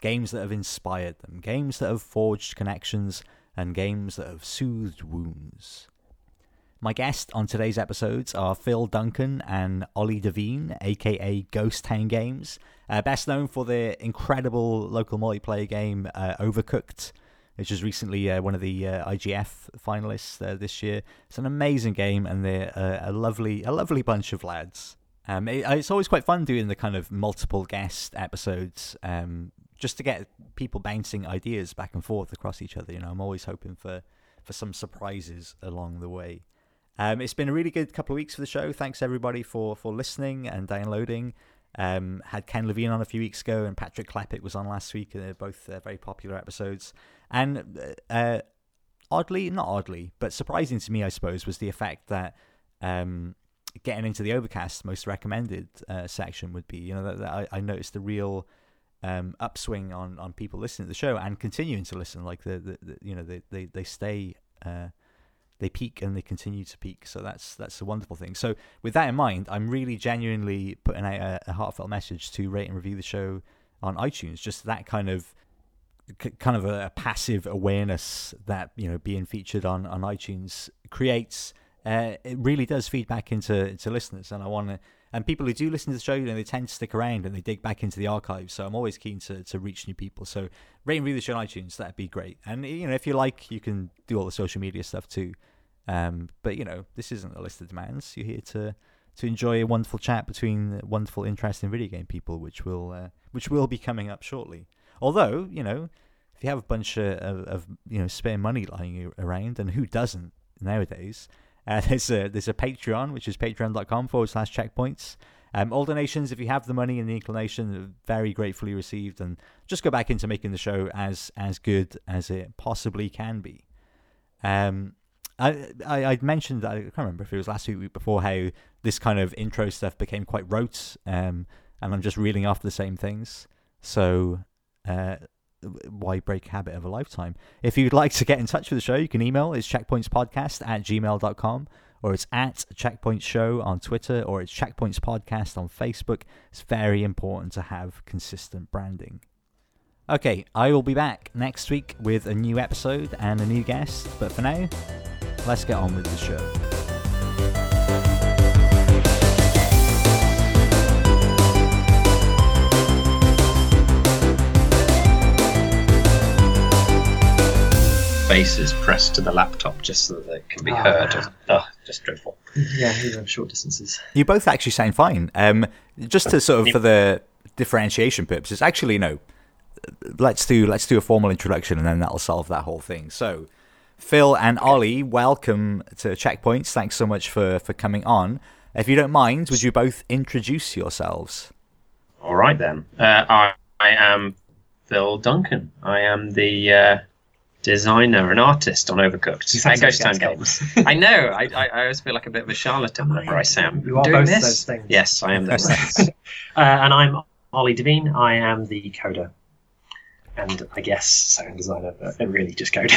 games that have inspired them, games that have forged connections, and games that have soothed wounds. My guests on today's episodes are Phil Duncan and Ollie Devine, aka Ghost Town Games, uh, best known for their incredible local multiplayer game uh, Overcooked, which was recently uh, one of the uh, IGF finalists uh, this year. It's an amazing game, and they're a lovely, a lovely bunch of lads. Um, it, it's always quite fun doing the kind of multiple guest episodes, um, just to get people bouncing ideas back and forth across each other. You know, I'm always hoping for for some surprises along the way. Um, it's been a really good couple of weeks for the show. Thanks everybody for for listening and downloading. Um, had Ken Levine on a few weeks ago, and Patrick Klepek was on last week. They're both uh, very popular episodes. And uh, uh, oddly, not oddly, but surprising to me, I suppose, was the effect that um, getting into the Overcast most recommended uh, section would be. You know, that, that I, I, noticed the real um, upswing on, on people listening to the show and continuing to listen. Like the, the, the you know they they they stay uh, they peak and they continue to peak. So that's that's a wonderful thing. So with that in mind, I'm really genuinely putting out a, a heartfelt message to rate and review the show on iTunes. Just that kind of kind of a, a, passive awareness that you know being featured on on iTunes creates. Uh, it really does feed back into into listeners, and I want to. And people who do listen to the show, you know, they tend to stick around and they dig back into the archives. So I'm always keen to, to reach new people. So rate and review the show on iTunes. That'd be great. And you know, if you like, you can do all the social media stuff too. Um, but you know, this isn't a list of demands. You're here to to enjoy a wonderful chat between wonderful, interesting video game people, which will uh, which will be coming up shortly. Although you know, if you have a bunch of, of, of you know spare money lying around, and who doesn't nowadays? Uh, there's a there's a Patreon, which is patreon.com forward slash checkpoints. Um, all donations, if you have the money and the inclination, very gratefully received, and just go back into making the show as as good as it possibly can be. Um, I, I would mentioned I can't remember if it was last week, week before how this kind of intro stuff became quite rote, um, and I'm just reeling off the same things. So uh, why break habit of a lifetime? If you'd like to get in touch with the show, you can email it's checkpointspodcast at gmail.com or it's at checkpoint show on Twitter or it's checkpoints podcast on Facebook. It's very important to have consistent branding. Okay, I will be back next week with a new episode and a new guest, but for now, let's get on with the show. Faces pressed to the laptop just so that it can be oh, heard. Man. Oh, just dreadful. Yeah, even short distances. You both actually sound fine. Um, just to sort of for the differentiation purposes, actually, no. Let's do let's do a formal introduction, and then that'll solve that whole thing. So, Phil and Ollie, welcome to Checkpoints. Thanks so much for, for coming on. If you don't mind, would you both introduce yourselves? All right, then. Uh, I, I am Phil Duncan. I am the uh, designer and artist on Overcooked and Ghost Town Games. I know. I, I, I, always feel like a bit of a charlatan whenever I say I'm you are doing both this. those things. Yes, I am those things. uh, and I'm Ollie Devine. I am the coder and I guess sound designer, but it really just code.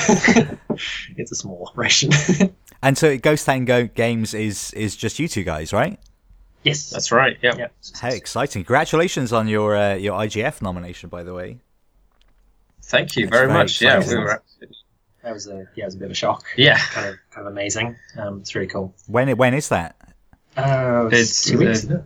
it's a small operation. and so Ghost Town Go Games is is just you two guys, right? Yes, that's right. Yeah. Yep. How exciting! Congratulations on your uh, your IGF nomination, by the way. Thank you very, very much. Yeah, we were. That was a yeah, it was a bit of a shock. Yeah, kind of kind of amazing. Um, it's really cool. When when is that? Uh, it's, two weeks. Uh,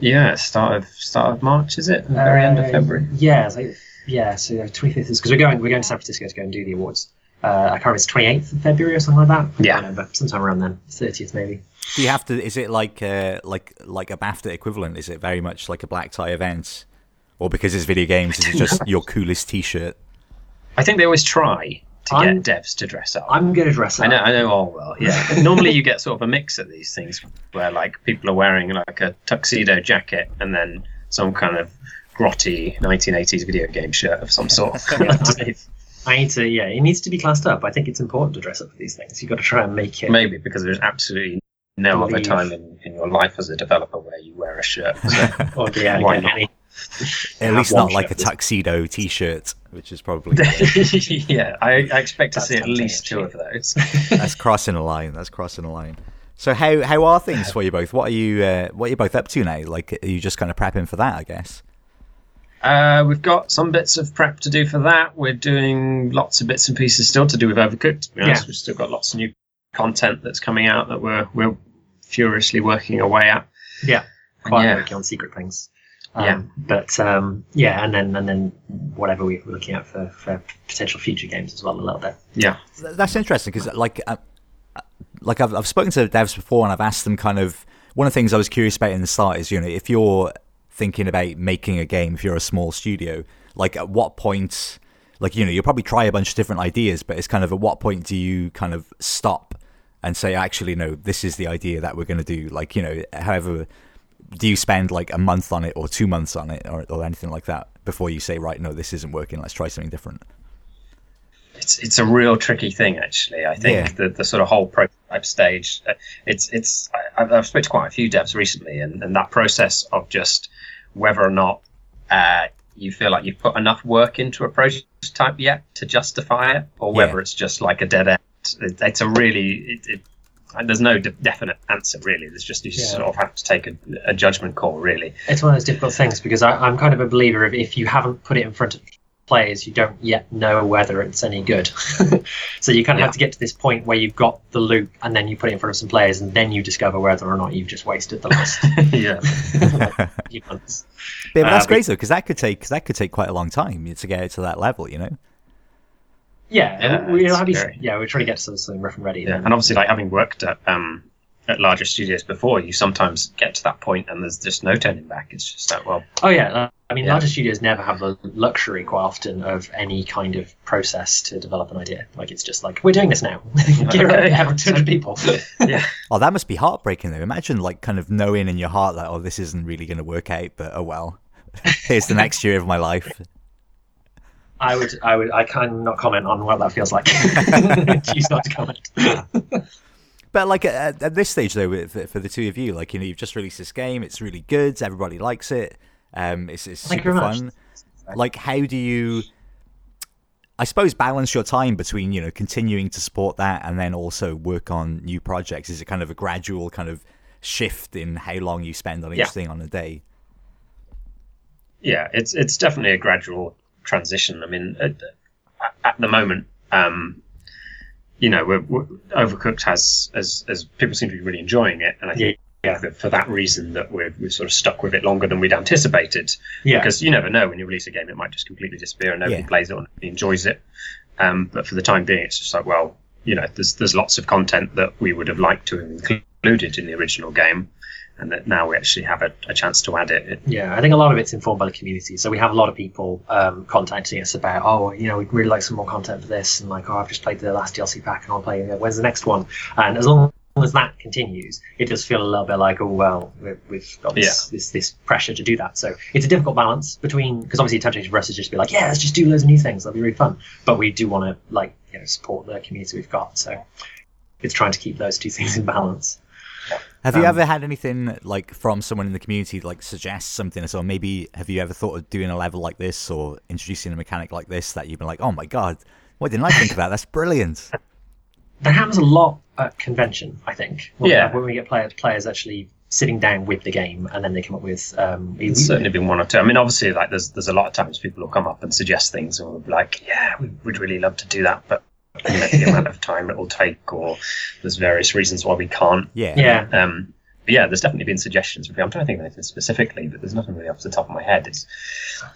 yeah, start of start of March, is it? The very end of uh, February. Yeah, it's like yeah, so twenty fifth is because we're going we're going to San Francisco to go and do the awards. Uh, I can't remember it's twenty eighth of February or something like that. I yeah, remember sometime around then, thirtieth maybe. Do you have to? Is it like uh, like like a BAFTA equivalent? Is it very much like a black tie event, or because it's video games, is it just your coolest T-shirt? I think they always try to I'm, get devs to dress up. I'm going to dress up. I know, I know all well. Yeah. Normally, you get sort of a mix of these things where like people are wearing like a tuxedo jacket and then some kind of grotty 1980s video game shirt of some sort underneath. I need to. Yeah, it needs to be classed up. I think it's important to dress up for these things. You've got to try and make it. Maybe because there's absolutely no other time in, in your life as a developer where you wear a shirt. So Or oh, yeah, Why get not? At least not like a tuxedo T-shirt, which is probably yeah, I, I expect to see at least two of those. that's crossing a line. That's crossing a line. So how how are things for you both? What are you uh, what are you both up to now? Like, are you just kind of prepping for that? I guess. Uh, we've got some bits of prep to do for that. We're doing lots of bits and pieces still to do with Overcooked. To be honest, Yeah. we've still got lots of new content that's coming out that we're we're furiously working away at. Yeah, quite Yeah. working on secret things. Yeah. Um, but um, yeah, and then and then whatever we we're looking at for, for potential future games as well a little bit. Yeah, That's interesting because, like, uh, like I've I've spoken to devs before, and I've asked them kind of one of the things I was curious about in the start is you know if you're thinking about making a game, if you're a small studio, like at what point, like you know you'll probably try a bunch of different ideas, but it's kind of at what point do you kind of stop and say actually no, this is the idea that we're going to do, like you know however. Do you spend like a month on it or two months on it or, or anything like that before you say right no this isn't working let's try something different it's it's a real tricky thing actually. I think Yeah. the the sort of whole prototype stage. uh, It's it's I, I've I've spoken to quite a few devs recently, and, and that process of just whether or not uh, you feel like you've put enough work into a prototype yet to justify it, or whether Yeah. it's just like a dead end. It, it's a really it, it, there's no de- definite answer really. There's just you Yeah. sort of have to take a, a judgment call really. It's one of those difficult things because I, I'm kind of a believer of if you haven't put it in front of players, you don't yet know whether it's any good. so you kind of Yeah. have to get to this point where you've got the loop and then you put it in front of some players and then you discover whether or not you've just wasted the last yeah. few months. Yeah, but that's Uh, great though, because that could take cause that could take quite a long time to get it to that level, you know. Yeah, Yeah, we, have these, yeah, we're trying to get to something rough and ready. Yeah, and obviously, like having worked at um, at larger studios before, you sometimes get to that point and there's just no turning back. It's just that well, Oh yeah, uh, I mean, Yeah. larger studios never have the luxury quite often of any kind of process to develop an idea. Like it's just like we're doing this now. Gear Okay. up, have 200 people. yeah, Oh, that must be heartbreaking though. Imagine like kind of knowing in your heart that oh, this isn't really going to work out, but oh well, here's the next year of my life. I would, I would, I cannot comment on what that feels like. Choose not to comment. But like at, at this stage though, with- for, the two of you, like you know, you've just released this game. It's really good. Everybody likes it. Um, it's, it's super fun. Like, how do you? I suppose balance your time between you know continuing to support that and then also work on new projects. Is it kind of a gradual kind of shift in how long you spend on each Yeah. thing on a day? yeah, it's it's definitely a gradual transition. I mean, at, at the moment, um, you know, we're, we're, Overcooked has as as people seem to be really enjoying it, and I think. Yeah. that For that reason, that we're we've sort of stuck with it longer than we'd anticipated. Yeah, because you never know when you release a game, it might just completely disappear and nobody Yeah. plays it or enjoys it. Um, but for the time being, it's just like, well, you know, there's there's lots of content that we would have liked to have included in the original game, and that now we actually have a, a chance to add it. Yeah. I think a lot of it's informed by the community. So we have a lot of people um, contacting us about, oh, you know, we'd really like some more content for this, and like, oh, I've just played the last DLC pack, and I'll play. it. When's the next one? And as long as that continues, it does feel a little bit like, oh well, we've, got this, this this pressure to do that. So it's a difficult balance between because obviously temptation for us is just to be like, yeah, let's just do loads of new things. That'll be really fun. But we do want to like you know support the community we've got. So it's trying to keep those two things in balance. Have you Um, ever had anything like from someone in the community like suggest something? Or so maybe have you ever thought of doing a level like this or introducing a mechanic like this that you've been like, oh my god, why didn't I think of that? That's brilliant. That happens a lot at convention, I think. When Yeah. when we get players players actually sitting down with the game and then they come up with um, It's certainly been one or two. I mean, obviously, like there's there's a lot of times people will come up and suggest things, and we'll be like, yeah, we would really love to do that, but you know, the amount of time it will take, or there's various reasons why we can't. Yeah. yeah. Um, but yeah, there's definitely been suggestions. I'm trying to think of anything specifically, but there's nothing really off the top of my head. It's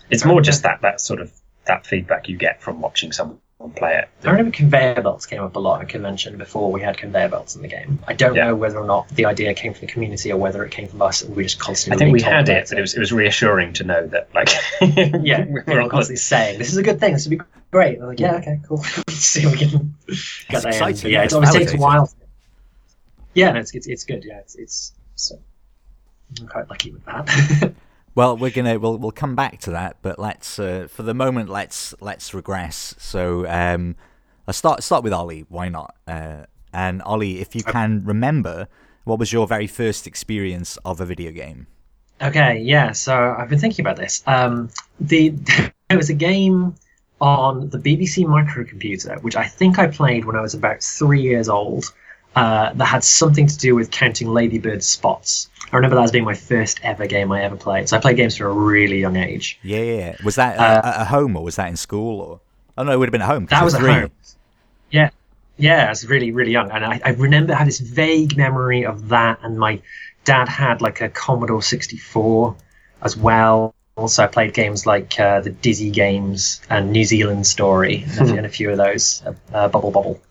it's more just that that sort of that feedback you get from watching someone play it. I remember conveyor belts came up a lot at convention before we had conveyor belts in the game. I don't Yeah. know whether or not the idea came from the community or whether it came from us and we just constantly. I think we had it, but it was it was reassuring to know that like Yeah, we're we were on the- constantly saying this is a good thing. This would be great. And I'm like, yeah, okay, cool. See if we can get It's that exciting, yeah, yeah, it it's always takes a while. Yeah, no, it's it's, it's good. Yeah, it's it's. So, I'm quite lucky with that. Well, we're gonna we'll we'll come back to that, but let's uh, for the moment let's let's regress. So um, let's start start with Ollie. Why not? Uh, and Ollie, if you can remember, what was your very first experience of a video game? Okay, yeah. So I've been thinking about this. Um, the there was a game on the BBC microcomputer, which I think I played when I was about three years old. Uh, that had something to do with counting ladybird spots. I remember that as being my first ever game I ever played. So I played games from a really young age. Yeah, yeah. yeah. Was that uh, at home or was that in school? Or oh no, it would have been at home. That was at three. home. Yeah, yeah. I was really, really young, and I, I remember I had this vague memory of that. And my dad had like a Commodore 64 as well. Also, I played games like uh, the Dizzy games and New Zealand Story, and a few of those. Uh, Bubble Bobble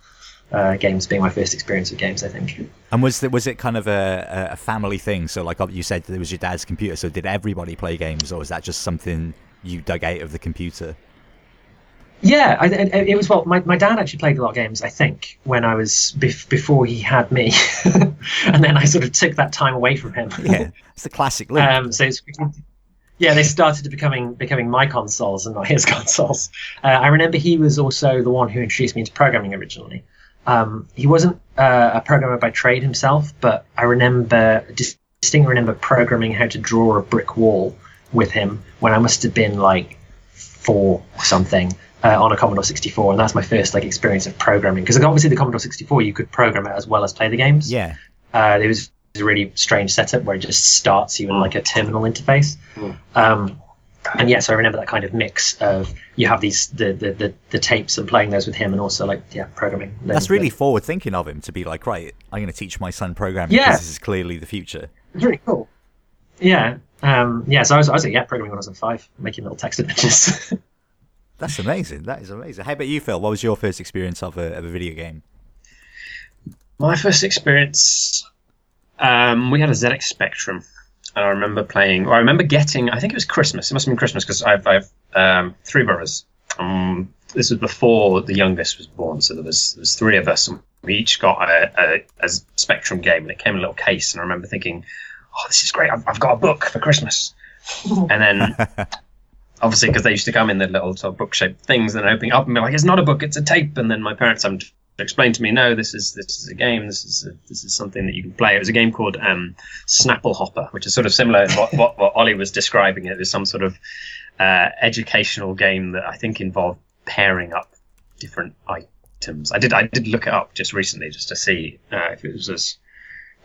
uh, games being my first experience with games, I think. And was it was it kind of a, a family thing? So, like you said, it was your dad's computer. So, did everybody play games, or was that just something you dug out of the computer? Yeah, I, it was well. My, my dad actually played a lot of games. I think when I was bef- before he had me, and then I sort of took that time away from him. yeah, it's the classic link. Um, so yeah, they started to becoming becoming my consoles and not his consoles. Uh, I remember he was also the one who introduced me to programming originally. Um, he wasn't uh, a programmer by trade himself, but I remember distinctly remember programming how to draw a brick wall with him when I must have been like four or something uh, on a Commodore 64, and that's my first like experience of programming. Because obviously the Commodore 64, you could program it as well as play the games. Yeah. Uh, it was a really strange setup where it just starts you in like a terminal interface. Mm. Um, and yes, I remember that kind of mix of you have these the, the, the, the, tapes and playing those with him, and also like yeah, programming. That's really forward thinking of him to be like, right, I'm going to teach my son programming yeah. because this is clearly the future. It's really cool. Yeah, um, yeah. So I was, I was yeah, programming when I was in five, making little text adventures. That's amazing. That is amazing. How about you, Phil? What was your first experience of a, of a video game? My first experience, um, we had a ZX Spectrum, and I remember playing. Or I remember getting. I think it was Christmas. It must have been Christmas because I've, I've um, three brothers. Um, this was before the youngest was born, so there was there was three of us, and we each got a, a, a Spectrum game, and it came in a little case. And I remember thinking, "Oh, this is great! I've, I've got a book for Christmas." and then obviously because they used to come in the little sort of book shaped things and opening up and be like, it's not a book, it's a tape. And then my parents having to explain to me, no, this is this is a game. This is a, this is something that you can play. It was a game called um, Snapple Hopper, which is sort of similar to what, what, what Ollie was describing. It was some sort of uh, educational game that I think involved pairing up different items. I did I did look it up just recently just to see uh, if it was as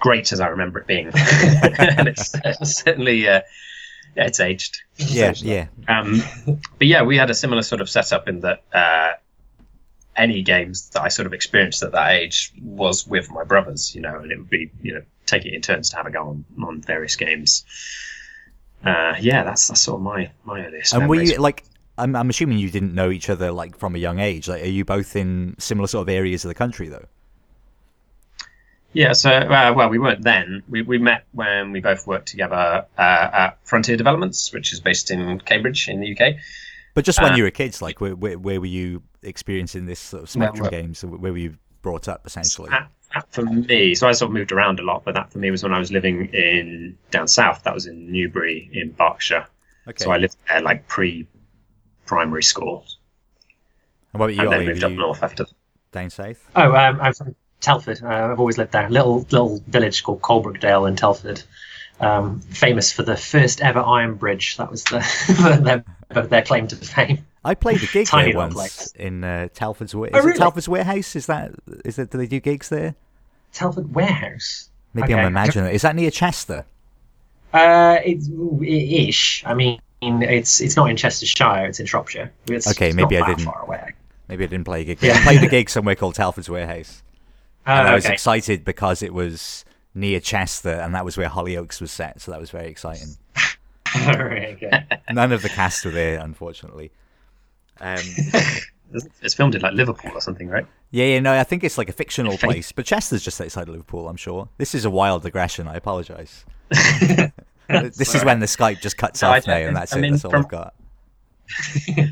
great as I remember it being, and it's, it's certainly. Uh, yeah, it's aged. Yeah, yeah. Um, but yeah, we had a similar sort of setup in that uh, any games that I sort of experienced at that age was with my brothers, you know, and it would be, you know, taking it in turns to have a go on, on various games. Uh, yeah, that's that's sort of my my earliest. And were you like? I'm I'm assuming you didn't know each other like from a young age. Like, are you both in similar sort of areas of the country though? Yeah, so uh, well, we weren't then. We, we met when we both worked together uh, at Frontier Developments, which is based in Cambridge in the UK. But just when uh, you were kids, like where, where, where, were you experiencing this sort of Spectrum well, games? Where were you brought up essentially? That, that for me, so I sort of moved around a lot, but that for me was when I was living in down south. That was in Newbury in Berkshire. Okay. So I lived there like pre primary school. And what about you? And then moved up north after. Down south. Oh, um, I'm from Telford. Uh, I've always lived there. Little little village called Coalbrookdale in Telford. Um, famous for the first ever iron bridge. That was the their, their claim to fame. I played a gig there once place. in uh, Telford's. Is oh, really? it Telford's Warehouse? Is that is that? Do they do gigs there? Telford Warehouse. Maybe okay. I'm imagining. Is that near Chester? Uh, it's ish. I mean, it's it's not in Chestershire. It's in Shropshire. It's, okay, it's maybe I didn't. Far away. Maybe I didn't play a gig. Yeah. I played a gig somewhere called Telford's Warehouse. Oh, and I was okay. excited because it was near Chester, and that was where Hollyoaks was set, so that was very exciting. Okay. None of the cast were there, unfortunately. Um, it's filmed in like Liverpool or something, right? Yeah, yeah, no, I think it's like a fictional place, but Chester's just outside Liverpool, I'm sure. This is a wild digression. I apologise. this is when the Skype just cuts no, off now, and that's I it. Mean, that's all from, I've got.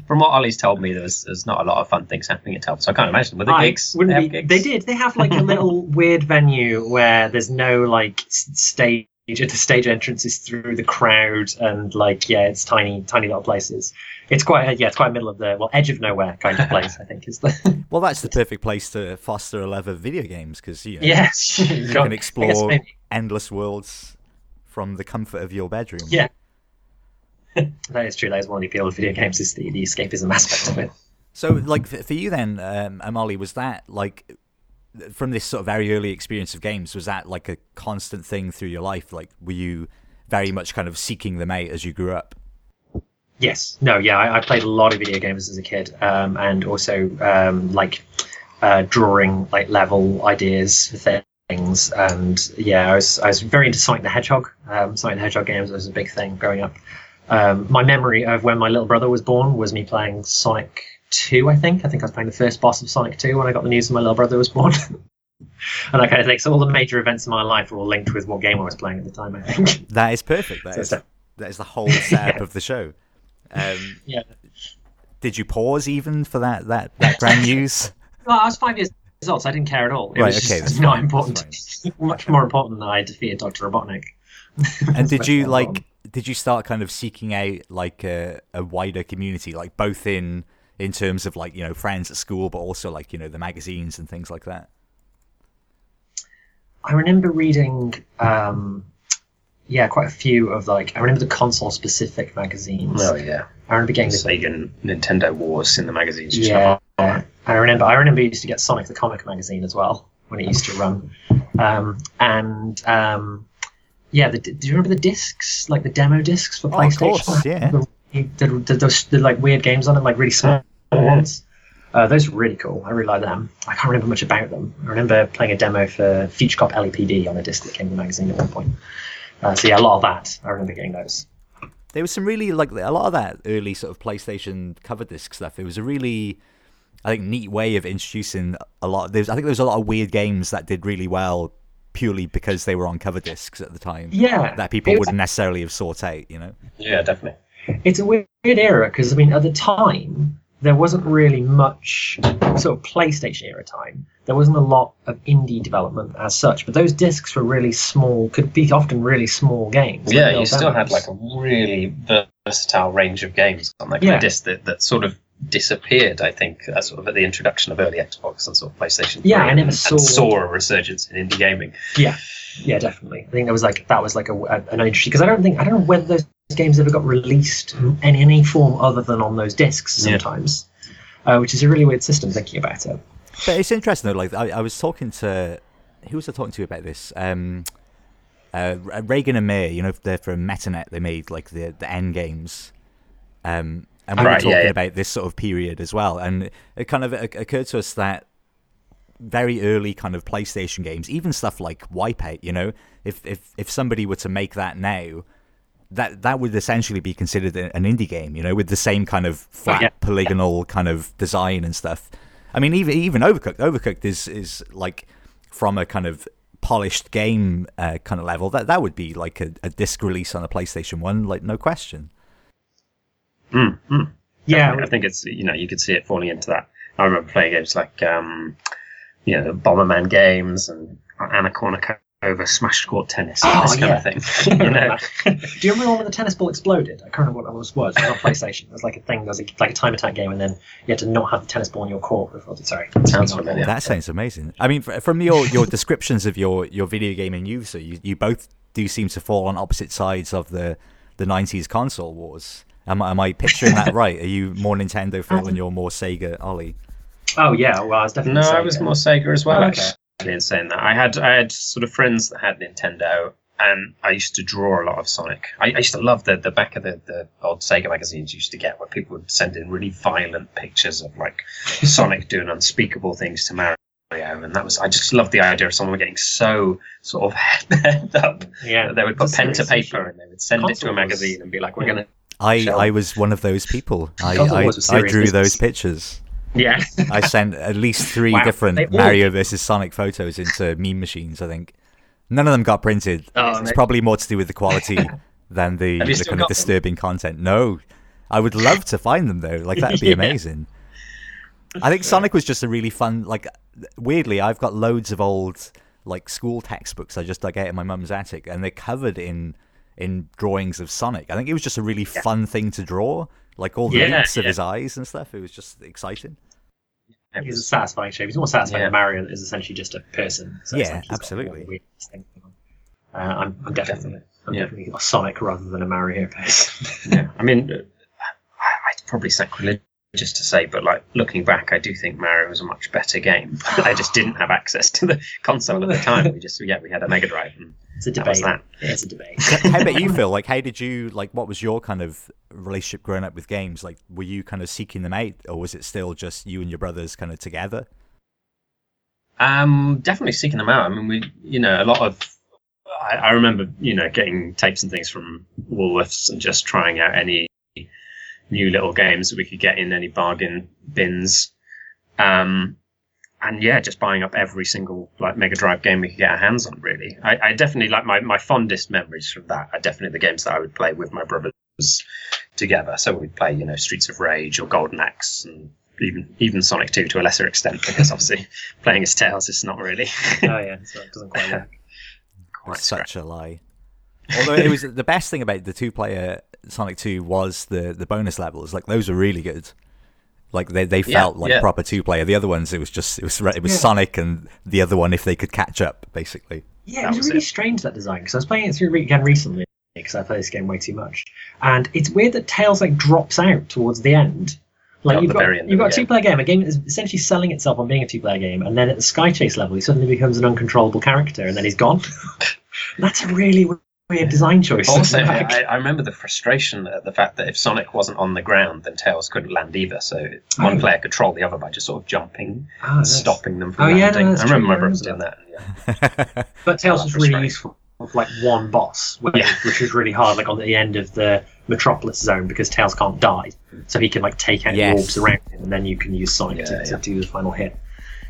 From what Ollie's told me, there's there's not a lot of fun things happening at Telford, so I can't imagine. Were the gigs? Wouldn't they, be, gigs? they did. They have like a little weird venue where there's no like stage The stage entrance is through the crowd, and like yeah, it's tiny, tiny little places. It's quite a, yeah, it's quite middle of the well edge of nowhere kind of place. I think is the Well, that's the perfect place to foster a love of video games because you, know, yes. you can explore endless worlds from the comfort of your bedroom. Yeah. that is true. That is one of the appeal of video games is the, the escapism aspect of it. So, like for for you then, um, Amali, was that like from this sort of very early experience of games? Was that like a constant thing through your life? Like, were you very much kind of seeking them out as you grew up? Yes. No. Yeah. I, I played a lot of video games as a kid, um, and also um, like uh, drawing like level ideas for things. And yeah, I was I was very into Sonic the Hedgehog. Um, Sonic the Hedgehog games was a big thing growing up. Um, my memory of when my little brother was born was me playing Sonic Two. I think I think I was playing the first boss of Sonic Two when I got the news that my little brother was born. and I kind of think so. All the major events in my life are all linked with what game I was playing at the time. I think that is perfect. That, so is, that is the whole setup yeah. of the show. Um, yeah. Did you pause even for that that that grand news? well, I was five years old, so I didn't care at all. It right. was okay. Just not important. Much more important than I defeated Doctor Robotnik. and did you like? Did you start kind of seeking out like a, a wider community, like both in in terms of like you know friends at school, but also like you know the magazines and things like that? I remember reading um, yeah, quite a few of like I remember the console specific magazines. Oh yeah, I remember getting the Sega Nintendo Wars in the magazines. Yeah, I remember. I remember used to get Sonic the Comic magazine as well when it used to run, um, and um, yeah, the, do you remember the discs, like the demo discs for PlayStation? Oh, of course, yeah. The, the, the, the, the like weird games on it, like really small ones. Uh, those are really cool. I really like them. I can't remember much about them. I remember playing a demo for Future Cop LAPD on a disc that came in the magazine at one point. Uh, so yeah, a lot of that. I remember getting those. There was some really like a lot of that early sort of PlayStation cover disc stuff. It was a really, I think, neat way of introducing a lot. There's, I think, there was a lot of weird games that did really well purely because they were on cover discs at the time. Yeah, that people wouldn't necessarily have sought out. You know. Yeah, definitely. It's a weird era because I mean, at the time, there wasn't really much sort of PlayStation era time. There wasn't a lot of indie development as such, but those discs were really small, could be often really small games. Yeah, you still had like a really versatile range of games on that yeah. disc that, that sort of disappeared, I think, uh, sort of at the introduction of early Xbox and sort of PlayStation. Yeah, I never and, saw, saw a resurgence in indie gaming. Yeah, yeah, definitely. I think that was like that was like a, an interesting because I don't think I don't know whether those games ever got released in any form other than on those discs sometimes, yeah. uh, which is a really weird system thinking about it. But it's interesting though. Like I, I was talking to who was I talking to about this? Um, uh, Raigan and Mare, you know, they're from Metanet. They made like the the N games, um, and we right, were talking yeah, yeah. about this sort of period as well. And it kind of occurred to us that very early kind of PlayStation games, even stuff like Wipeout, you know, if if if somebody were to make that now, that that would essentially be considered an indie game, you know, with the same kind of flat oh, yeah. polygonal kind of design and stuff. I mean, even even Overcooked, Overcooked is is like from a kind of polished game uh, kind of level. That that would be like a, a disc release on a PlayStation One, like no question. Mm, mm. Yeah, I think it's you know you could see it falling into that. I remember playing games like um, you know Bomberman games and Anacorna over smash court tennis, oh, this kind yeah. of thing. you know? Do you remember when the tennis ball exploded? I can't remember what that was. Was it was on PlayStation? It was like a thing. There was like a time attack game, and then you had to not have the tennis ball in your court. Before, sorry, sounds familiar. That sounds amazing. I mean, from your your descriptions of your your video gaming youth, so you you both do seem to fall on opposite sides of the the '90s console wars. Am, am I picturing that right? Are you more Nintendo Phil and um, you're more Sega Ollie? Oh yeah, well I was definitely. No, Sega. I was more Sega as well. Oh, okay in saying that. I had I had sort of friends that had Nintendo, and I used to draw a lot of Sonic. I, I used to love the the back of the, the old Sega magazines you used to get where people would send in really violent pictures of like Sonic doing unspeakable things to Mario. And that was, I just loved the idea of someone getting so sort of head up yeah, they would put pen to paper and they would send Console it to a magazine and be like, we're yeah. going to. I, I was one of those people. I, I, I drew those pictures. Yeah. I sent at least three wow. different they Mario all... versus Sonic photos into Mean Machines, I think. None of them got printed. Oh, it's probably more to do with the quality than the, the kind of disturbing them? content. No. I would love to find them though. Like that'd be yeah. amazing. I think Sonic was just a really fun like weirdly I've got loads of old like school textbooks I just dug out in my mum's attic, and they're covered in in drawings of Sonic. I think it was just a really Yeah. fun thing to draw, like all the Yeah, links of his eyes and stuff. It was just exciting. It It's a satisfying shape. It's more satisfying Yeah. than Mario is essentially just a person. So it's Yeah, like absolutely. all the weird things going on. Uh, I'm, I'm definitely, Definitely. I'm Yeah. definitely a Sonic rather than a Mario person. yeah, I mean, uh, I- it's probably sacrilegious just to say, but like looking back, I do think Mario was a much better game. I just didn't have access to the console at the time. We just yeah, we had a Mega Drive, and It's a that was debate. that. Yeah, it's a debate. how about you, Phil? Like, how did you like? What was your kind of relationship growing up with games? Like, were you kind of seeking them out, or was it still just you and your brothers kind of together? Um, definitely seeking them out. I mean, we, you know, a lot of. I, I remember, you know, getting tapes and things from Woolworths and just trying out any new little games that we could get in any bargain bins. Um, and yeah, just buying up every single like Mega Drive game we could get our hands on. Really, I, I definitely like my, my fondest memories from that are definitely the games that I would play with my brothers together. So we'd play, you know, Streets of Rage or Golden Axe and even even Sonic Two to a lesser extent because obviously playing as Tails is not really oh yeah, so it doesn't quite work. quite It's such a lie. Although it was the best thing about the two-player Sonic Two was the the bonus levels. Like those are really good. Like they they Yeah, felt like yeah. proper two-player. The other ones, it was just it was it was Yeah. Sonic and the other one if they could catch up, basically. Yeah, That it was, was really it. strange that design because I was playing it through again recently because I play this game way too much, and it's weird that Tails like drops out towards the end. Like At you've got end you've got the a two-player game, a game that is essentially selling itself on being a two-player game, and then at the Sky Chase level, he suddenly becomes an uncontrollable character, and then he's gone. That's a really w- weird design choice. Also, Like, I, I remember the frustration at the fact that if Sonic wasn't on the ground, then Tails couldn't land either. So one Oh. player controlled the other by just sort of jumping, ah, nice. stopping them from Oh, yeah, no, landing. I remember my brothers doing that. Yeah. But Tails Oh, was really useful with like one boss, which, Yeah. which was really hard, like on the end of the Metropolis zone, because Tails can't die, so he can like take out Yes. the orbs around him, and then you can use Sonic to, Yeah, to do the final hit.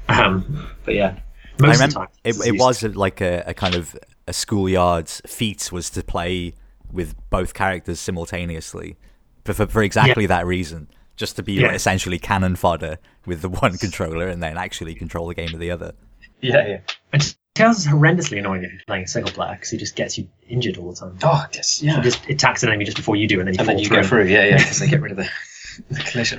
Um, but yeah, I most of the remember time it, it was like a, a kind of a schoolyard feat was to play with both characters simultaneously for for, for exactly that reason, just to be like, essentially cannon fodder with the one controller and then actually control the game with the other. Yeah, yeah. And Tails is horrendously annoying if you're playing single player because he just gets you injured all the time. Oh, yes, He just attacks an enemy just before you do, and then you And fall then you through. go through. Yeah, yeah. Because they get rid of the, the collision.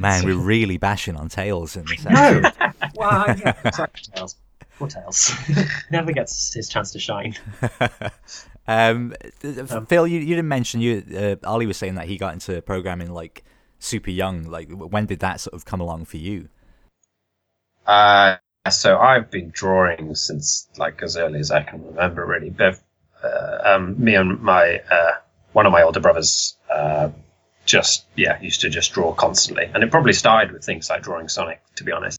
Man, we're really bashing on Tails in this No, episode. well, yeah, sorry, Tails. Poor Tails. Never gets his chance to shine. um, Phil, you, you didn't mention you. Uh, Ollie was saying that he got into programming like super young. Like, when did that sort of come along for you? Uh, so I've been drawing since like as early as I can remember. Really, Bev, uh, um, me and my uh, one of my older brothers uh, just yeah used to just draw constantly, and it probably started with things like drawing Sonic, to be honest.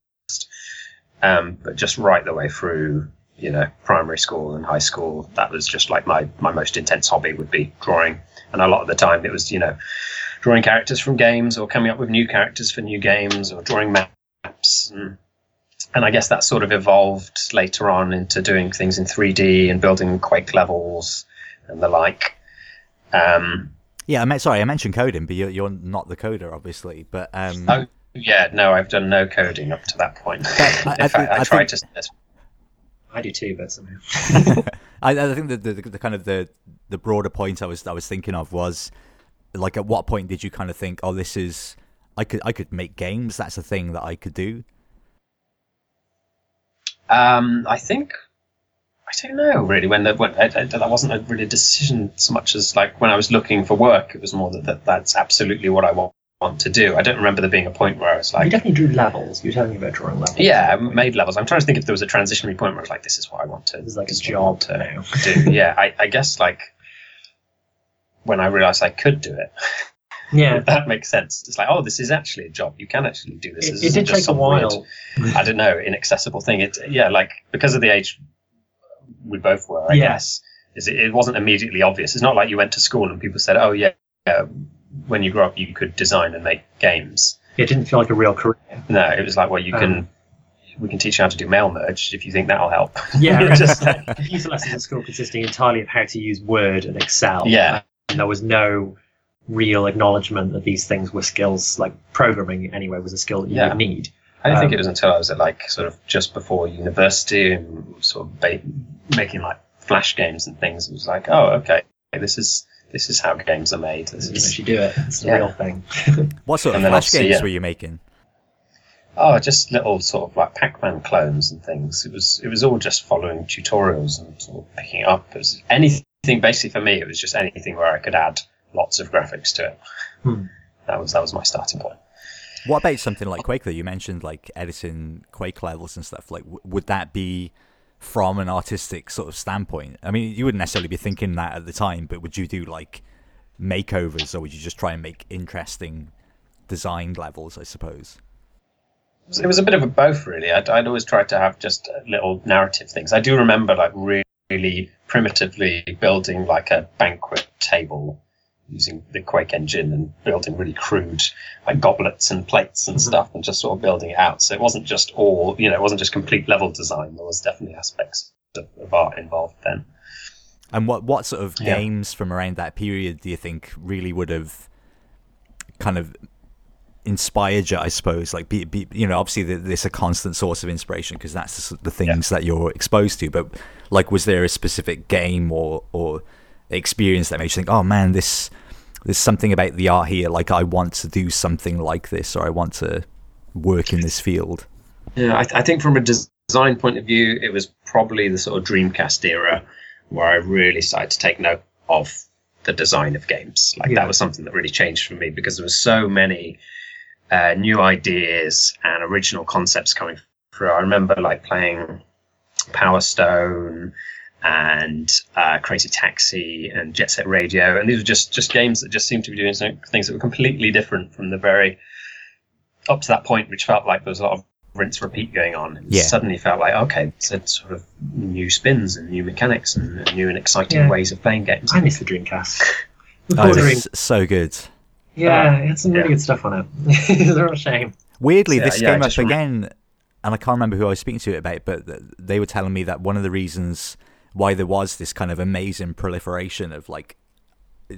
Um, but just right the way through, you know, primary school and high school, that was just like my my most intense hobby would be drawing, and a lot of the time it was you know drawing characters from games or coming up with new characters for new games or drawing maps and and I guess that sort of evolved later on into doing things in 3D and building Quake levels and the like. Um, Yeah, I meant sorry, I mentioned coding, but you're, you're not the coder, obviously. But um, oh, yeah, no, I've done no coding up to that point. I- I In fact, think- I, I tried think- to. I do too, but somehow. I, I think the, the, the kind of the the broader point I was I was thinking of was like at what point did you kind of think, oh, this is I could I could make games. That's a thing that I could do. Um, I think I don't know really when that when I, I, that wasn't a really decision so much as like when I was looking for work, it was more that, that that's absolutely what I want, want to do. I don't remember there being a point where I was like. you definitely drew levels. You were telling me about drawing levels. yeah, I made levels. I'm trying to think if there was a transitionary point where I was like, this is what I want to. Like a this is I want job to now. do. Yeah, I, I guess like when I realized I could do it, Yeah. that makes sense. It's like, oh, this is actually a job. You can actually do this. It, it did take a some weird- while. I don't know, inaccessible thing. It yeah, like because of the age we both were, I Yeah. guess. Is it, it wasn't immediately obvious. It's not like you went to school and people said, "Oh yeah, yeah, when you grow up you could design and make games." It didn't feel like a real career. No, it was like, well, you Um, can we can teach you how to do mail merge if you think that'll help. Yeah, Just just like- user lessons at school consisting entirely of how to use Word and Excel. Yeah. and there was no real acknowledgement that these things were skills. Like programming, anyway, was a skill that you Yeah. would need. I don't think Um, it was until I was at like sort of just before university and sort of ba- making like flash games and things. It was like, oh, okay, this is this is how games are made. This is can you do it. It's a Yeah. real thing. What sort of And flash games yeah. were you making? oh, just little sort of like Pac-Man clones and things. It was it was all just following tutorials and sort of picking up. It was anything basically for me. It was just anything where I could add lots of graphics to it. Hmm. That was that was my starting point. What about something like Quake? Though you mentioned like editing Quake levels and stuff. Like, w- would that be from an artistic sort of standpoint? I mean, you wouldn't necessarily be thinking that at the time, but would you do like makeovers, or would you just try and make interesting designed levels? I suppose. It was a bit of a both, really. I'd, I'd always tried to have just little narrative things. I do remember like really, really primitively building like a banquet table using the Quake engine and building really crude like goblets and plates and Mhm. stuff and just sort of building it out. So it wasn't just all, you know, it wasn't just complete level design. There was definitely aspects of, of art involved then. And what what sort of Yeah. games from around that period do you think really would have kind of inspired you? I suppose, like, be, be you know, obviously th- there's a constant source of inspiration because that's the, the things that you're exposed to. But like, was there a specific game or or experience that made you think, oh man, this there's something about the art here. Like, I want to do something like this, or I want to work in this field. Yeah, I, th- I think from a design point of view, it was probably the sort of Dreamcast era where I really started to take note of the design of games. Like Yeah. that was something that really changed for me because there were so many uh, new ideas and original concepts coming through. I remember like playing Power Stone and uh, Crazy Taxi and Jet Set Radio, and these were just just games that just seemed to be doing some things that were completely different from the very up to that point, which felt like there was a lot of rinse repeat going on. It Yeah. suddenly felt like okay, it's a sort of new spins and new mechanics and, and new and exciting Yeah. ways of playing games. I miss the Dreamcast. Oh, Bordering- it's so good. yeah, it had some really Yeah. good stuff on it. it's a real shame. Weirdly, Yeah, this yeah, came up just rem- again, and I can't remember who I was speaking to about it about, but they were telling me that one of the reasons why there was this kind of amazing proliferation of like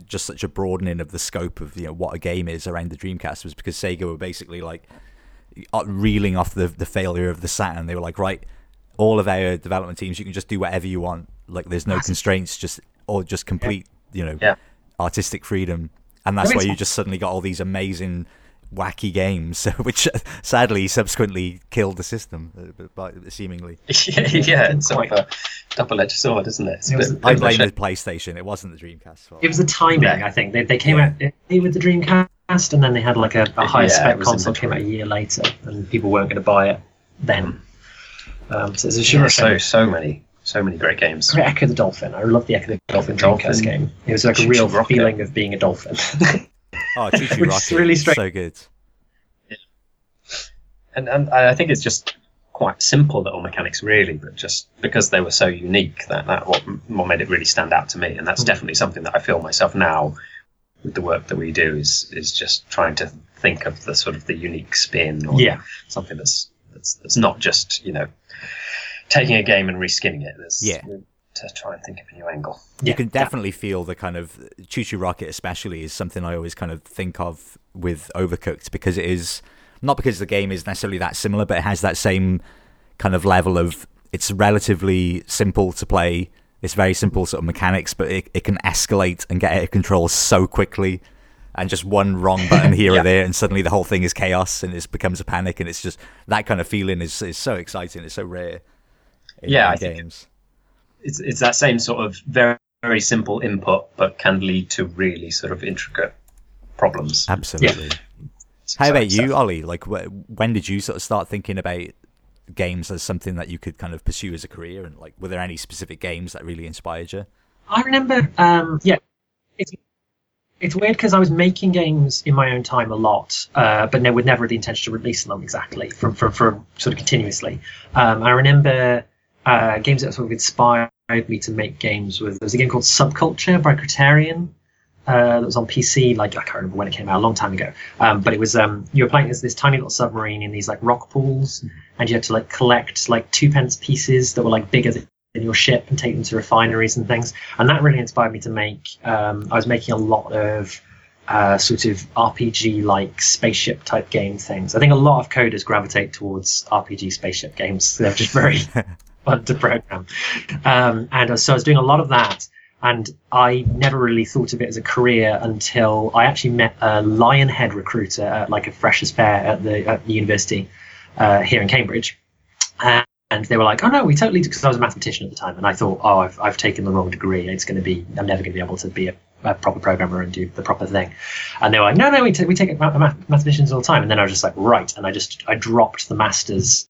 just such a broadening of the scope of you know what a game is around the Dreamcast was because Sega were basically like uh, reeling off the the failure of the Saturn. They were like, right, all of our development teams, you can just do whatever you want. Like, there's no constraints, just or just complete, you know, Yeah. artistic freedom, and that's mean, why you just suddenly got all these amazing, wacky games, which uh, sadly subsequently killed the system, uh, but- but seemingly. yeah, yeah, it's sort of a double-edged sword, isn't it? It was- I bit blame the PlayStation. It wasn't the Dreamcast. fault. It was the timing, Yeah. I think. They, they came out with the Dreamcast, and then they had like a, a higher Yeah, spec console came out a year later, and people weren't going to buy it then. Um, so it's a shame. Yeah, so so many so many great games. I Ecco the Dolphin. I love the Ecco the Dolphin Dolphin. Dreamcast game. It was like a real Rocket. feeling of being a dolphin. oh, ChuChu which is Rocket, really strange. so good. and and I think it's just quite simple little mechanics, really, but just because they were so unique, that that what, what made it really stand out to me, and that's Mm. definitely something that I feel myself now with the work that we do is is just trying to think of the sort of the unique spin, or yeah, something that's that's that's not just you know taking a game and reskinning it. There's, Yeah. To try and think of a new angle. you Yeah, can definitely feel the kind of ChuChu Rocket, especially, is something I always kind of think of with Overcooked because it is not because the game is necessarily that similar, but it has that same kind of level of it's relatively simple to play. It's very simple sort of mechanics, but it, it can escalate and get out of control so quickly. And just one wrong button here Yeah. or there, and suddenly the whole thing is chaos and it becomes a panic. And it's just that kind of feeling is, is so exciting. It's so rare. In, Yeah, in I think games. It's it's that same sort of very very simple input, but can lead to really sort of intricate problems. Absolutely. It's How about you. Ollie? Like, wh- when did you sort of start thinking about games as something that you could kind of pursue as a career? And like, were there any specific games that really inspired you? I remember. Um, yeah, it's it's weird because I was making games in my own time a lot, uh, but no, with never the intention to release them exactly from from, from sort of continuously. Um, I remember uh, games that sort of inspired me to make games. With there was a game called Subculture by Criterion. Uh, that was on PC, like I can't remember when it came out, a long time ago. Um, but it was um, you were playing as this tiny little submarine in these like rock pools, and you had to like collect like two pence pieces that were like bigger than your ship and take them to refineries and things. And that really inspired me to make. Um, I was making a lot of uh, sort of RPG like spaceship type game things. I think a lot of coders gravitate towards RPG spaceship games. They're just very fun to program. Um, and so I was doing a lot of that. And I never really thought of it as a career until I actually met a Lionhead recruiter at like a freshers fair at the, at the university uh, here in Cambridge. And they were like, "Oh no, we totally," because I was a mathematician at the time, and I thought, "Oh, I've, I've taken the wrong degree. It's going to be, I'm never going to be able to be a a proper programmer and do the proper thing. And they were like, no, no, we, t- we take mathematicians all the time. And then I was just like, right. And I just, I dropped the master's.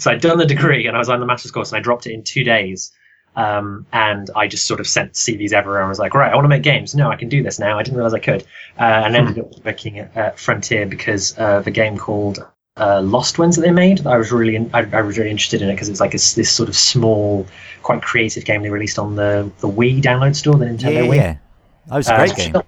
So I'd done the degree and I was on the master's course and I dropped it in two days. Um, and I just sort of sent CVs everywhere and was like, right, I want to make games. No, I can do this now. I didn't realize I could. Uh, and ended up working at, at Frontier because of a game called uh, LostWinds that they made. I was really, in, I, I, was really interested in it because it's like a, this sort of small, quite creative game they released on the the Wii download store, the Nintendo yeah, Wii. Yeah, that was a great uh, game. Phil,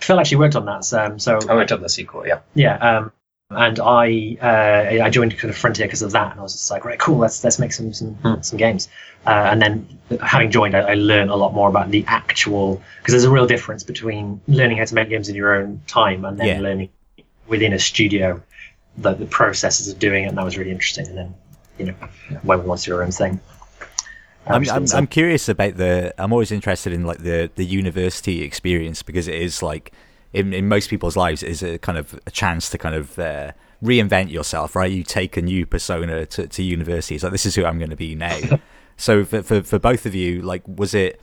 Phil, actually worked on that. So, so I worked on the sequel. Yeah. Yeah. Um, and I uh, I joined kind of Frontier because of that, and I was just like, right, cool, let's let's make some some, hmm. some games. Uh, and then having joined, I, I, learned a lot more about the actual because there's a real difference between learning how to make games in your own time and then yeah. learning within a studio the, the processes of doing it, and that was really interesting. And then, you know, when we want to do our own thing. I'm, I'm, I'm, curious about the. I'm always interested in like the the university experience because it is like in, in most people's lives is a kind of a chance to kind of uh, reinvent yourself, right? You take a new persona to, to university. It's like this is who I'm going to be now. so for, for for both of you, like, was it?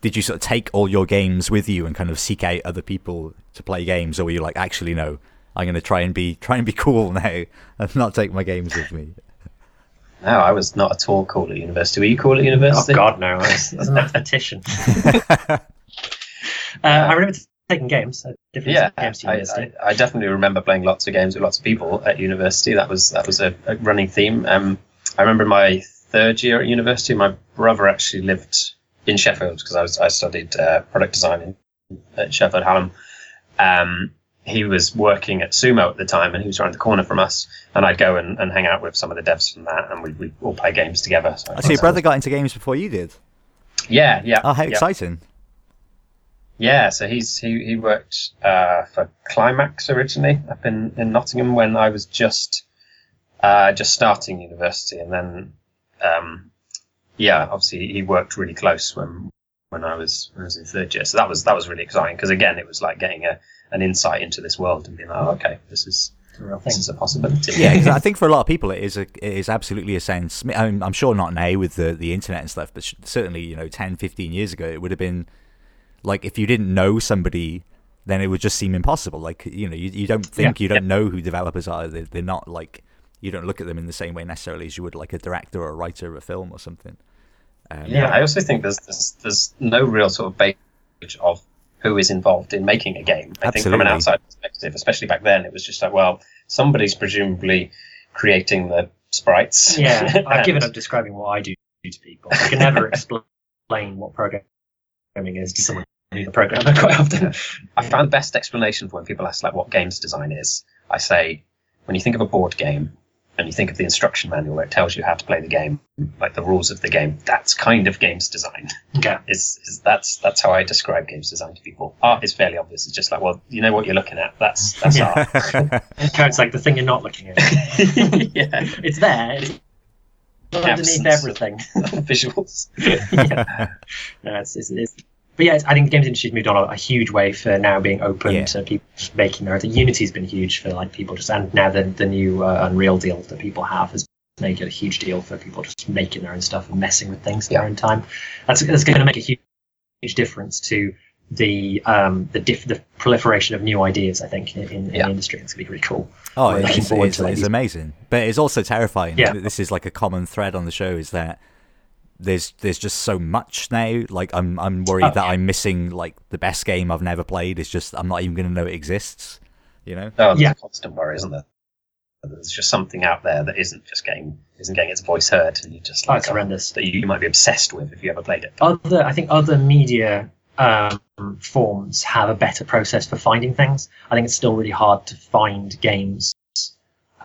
Did you sort of take all your games with you and kind of seek out other people to play games, or were you like, actually, no, I'm going to try and be try and be cool now and not take my games with me. No, I was not at all cool at university. Were you cool at university? Oh God, no! I was, I was a mathematician. uh, I remember taking games. yeah, games I, I, I, definitely remember playing lots of games with lots of people at university. That was that was a, a running theme. Um, I remember my third year at university. My brother actually lived in Sheffield because I was I studied uh, product design in, at Sheffield Hallam. Um, he was working at Sumo at the time, and he was around the corner from us. And I'd go and, and hang out with some of the devs from that, and we'd, we'd all play games together. So I see your brother got into games before you did. Yeah, yeah. Oh, how yeah. exciting! Yeah, so he's he he worked uh, for Climax originally up in, in Nottingham when I was just uh, just starting university, and then um, yeah, obviously he worked really close when when I was when I was in third year. So that was that was really exciting because again, it was like getting a an insight into this world and being like, oh, okay, this is this is a possibility. Yeah, I think for a lot of people, it is a, it is absolutely a sense. I mean, I'm sure not now with the the internet and stuff, but certainly you know, 10, 15 years ago, it would have been like if you didn't know somebody, then it would just seem impossible. Like you know, you, you don't think yeah, you don't yeah. know who developers are. They're, they're not like you don't look at them in the same way necessarily as you would like a director or a writer of a film or something. Um, yeah, I also think there's, there's there's no real sort of base of who is involved in making a game. I Absolutely. think from an outside perspective, especially back then, it was just like, well, somebody's presumably creating the sprites. Yeah, and... I've given up describing what I do to people. I can never explain what programming is to someone who's a programmer quite often. I found the best explanation for when people ask like what games design is. I say, when you think of a board game, and you think of the instruction manual where it tells you how to play the game, like the rules of the game, that's kind of games design. Yeah. is, is that's that's how I describe games design to people. Art is fairly obvious. It's just like, well, you know what you're looking at. That's that's art. it's like the thing you're not looking at. yeah. It's there. It's underneath everything. Visuals. yeah. No, it's, it's, it's but yeah, I think the games industry's moved on a, a, huge way for now being open yeah. to people making their own. Unity's been huge for like people just, and now the the new uh, Unreal deal that people have has made it a huge deal for people just making their own stuff and messing with things in yeah. their own time. That's that's going to make a huge, huge difference to the um the diff, the proliferation of new ideas. I think in, in, yeah. the industry, it's going to be really cool. Oh, it's, it's, it's amazing, but it's also terrifying. Yeah. this is like a common thread on the show is that there's there's just so much now. Like I'm I'm worried oh, that yeah. I'm missing like the best game I've never played. It's just I'm not even going to know it exists. You know? Oh, yeah. a constant worry, isn't there? There's just something out there that isn't just getting isn't getting its voice heard, and you just like, oh, horrendous. That you, you might be obsessed with if you ever played it. Other, I think other media um, forms have a better process for finding things. I think it's still really hard to find games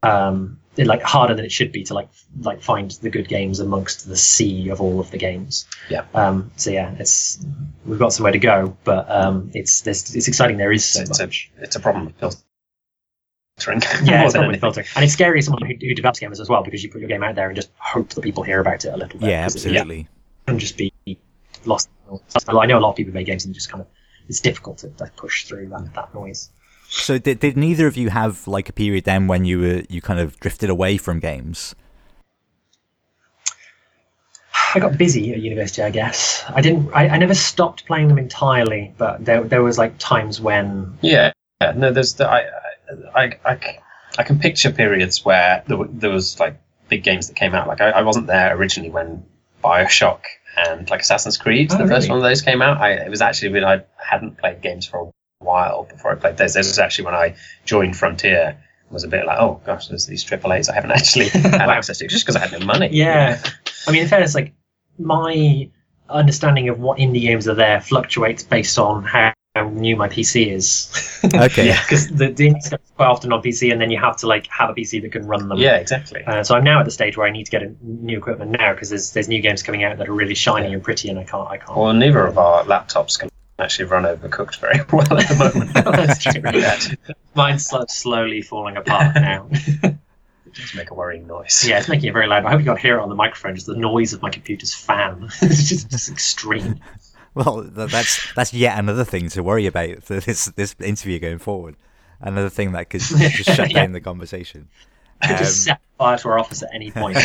um, like harder than it should be to like like find the good games amongst the sea of all of the games. Yeah. Um, so yeah, it's we've got somewhere to go, but um, it's there's, it's exciting. There is so it's much. a it's a problem with filtering. yeah, it's than not really anything. filtering, and it's scary as someone who, who develops games as well because you put your game out there and just hope that people hear about it a little bit. Yeah, 'cause it absolutely. can just be lost. I know a lot of people make games and just kind of it's difficult to, to push through that, that noise. So did did neither of you have like a period then when you were you kind of drifted away from games? I got busy at university, I guess. I didn't. I, I never stopped playing them entirely, but there there was like times when Yeah, yeah. No, there's the, I can picture periods where there, w- there was like big games that came out. Like I, I wasn't there originally when Bioshock and like Assassin's Creed, Oh, the first one of those came out. I, it was actually when I hadn't played games for a while before I played those. This was actually when I joined Frontier. Was a bit like, oh gosh, there's these triple A's I haven't actually had Wow. access to just because I had no money. Yeah. I mean, in fairness, like my understanding of what indie games are there fluctuates based on how new my PC is. Okay. Because the, the indie stuff is quite often on PC, and then you have to like have a PC that can run them. yeah, exactly. Uh, so I'm now at the stage where I need to get a new equipment now because there's there's new games coming out that are really shiny Yeah. and pretty, and I can't I can't. Well, neither of our laptops can actually run overcooked very well at the moment. That's Mine's slowly falling apart now. It does make a worrying noise. yeah, it's making it very loud. I hope you can't hear it on the microphone. Just the noise of my computer's fan. it's just, just extreme. Well, that's that's yet another thing to worry about for this this interview going forward. Another thing that could just shut Yeah. down the conversation. Um, just set fire to our office at any point.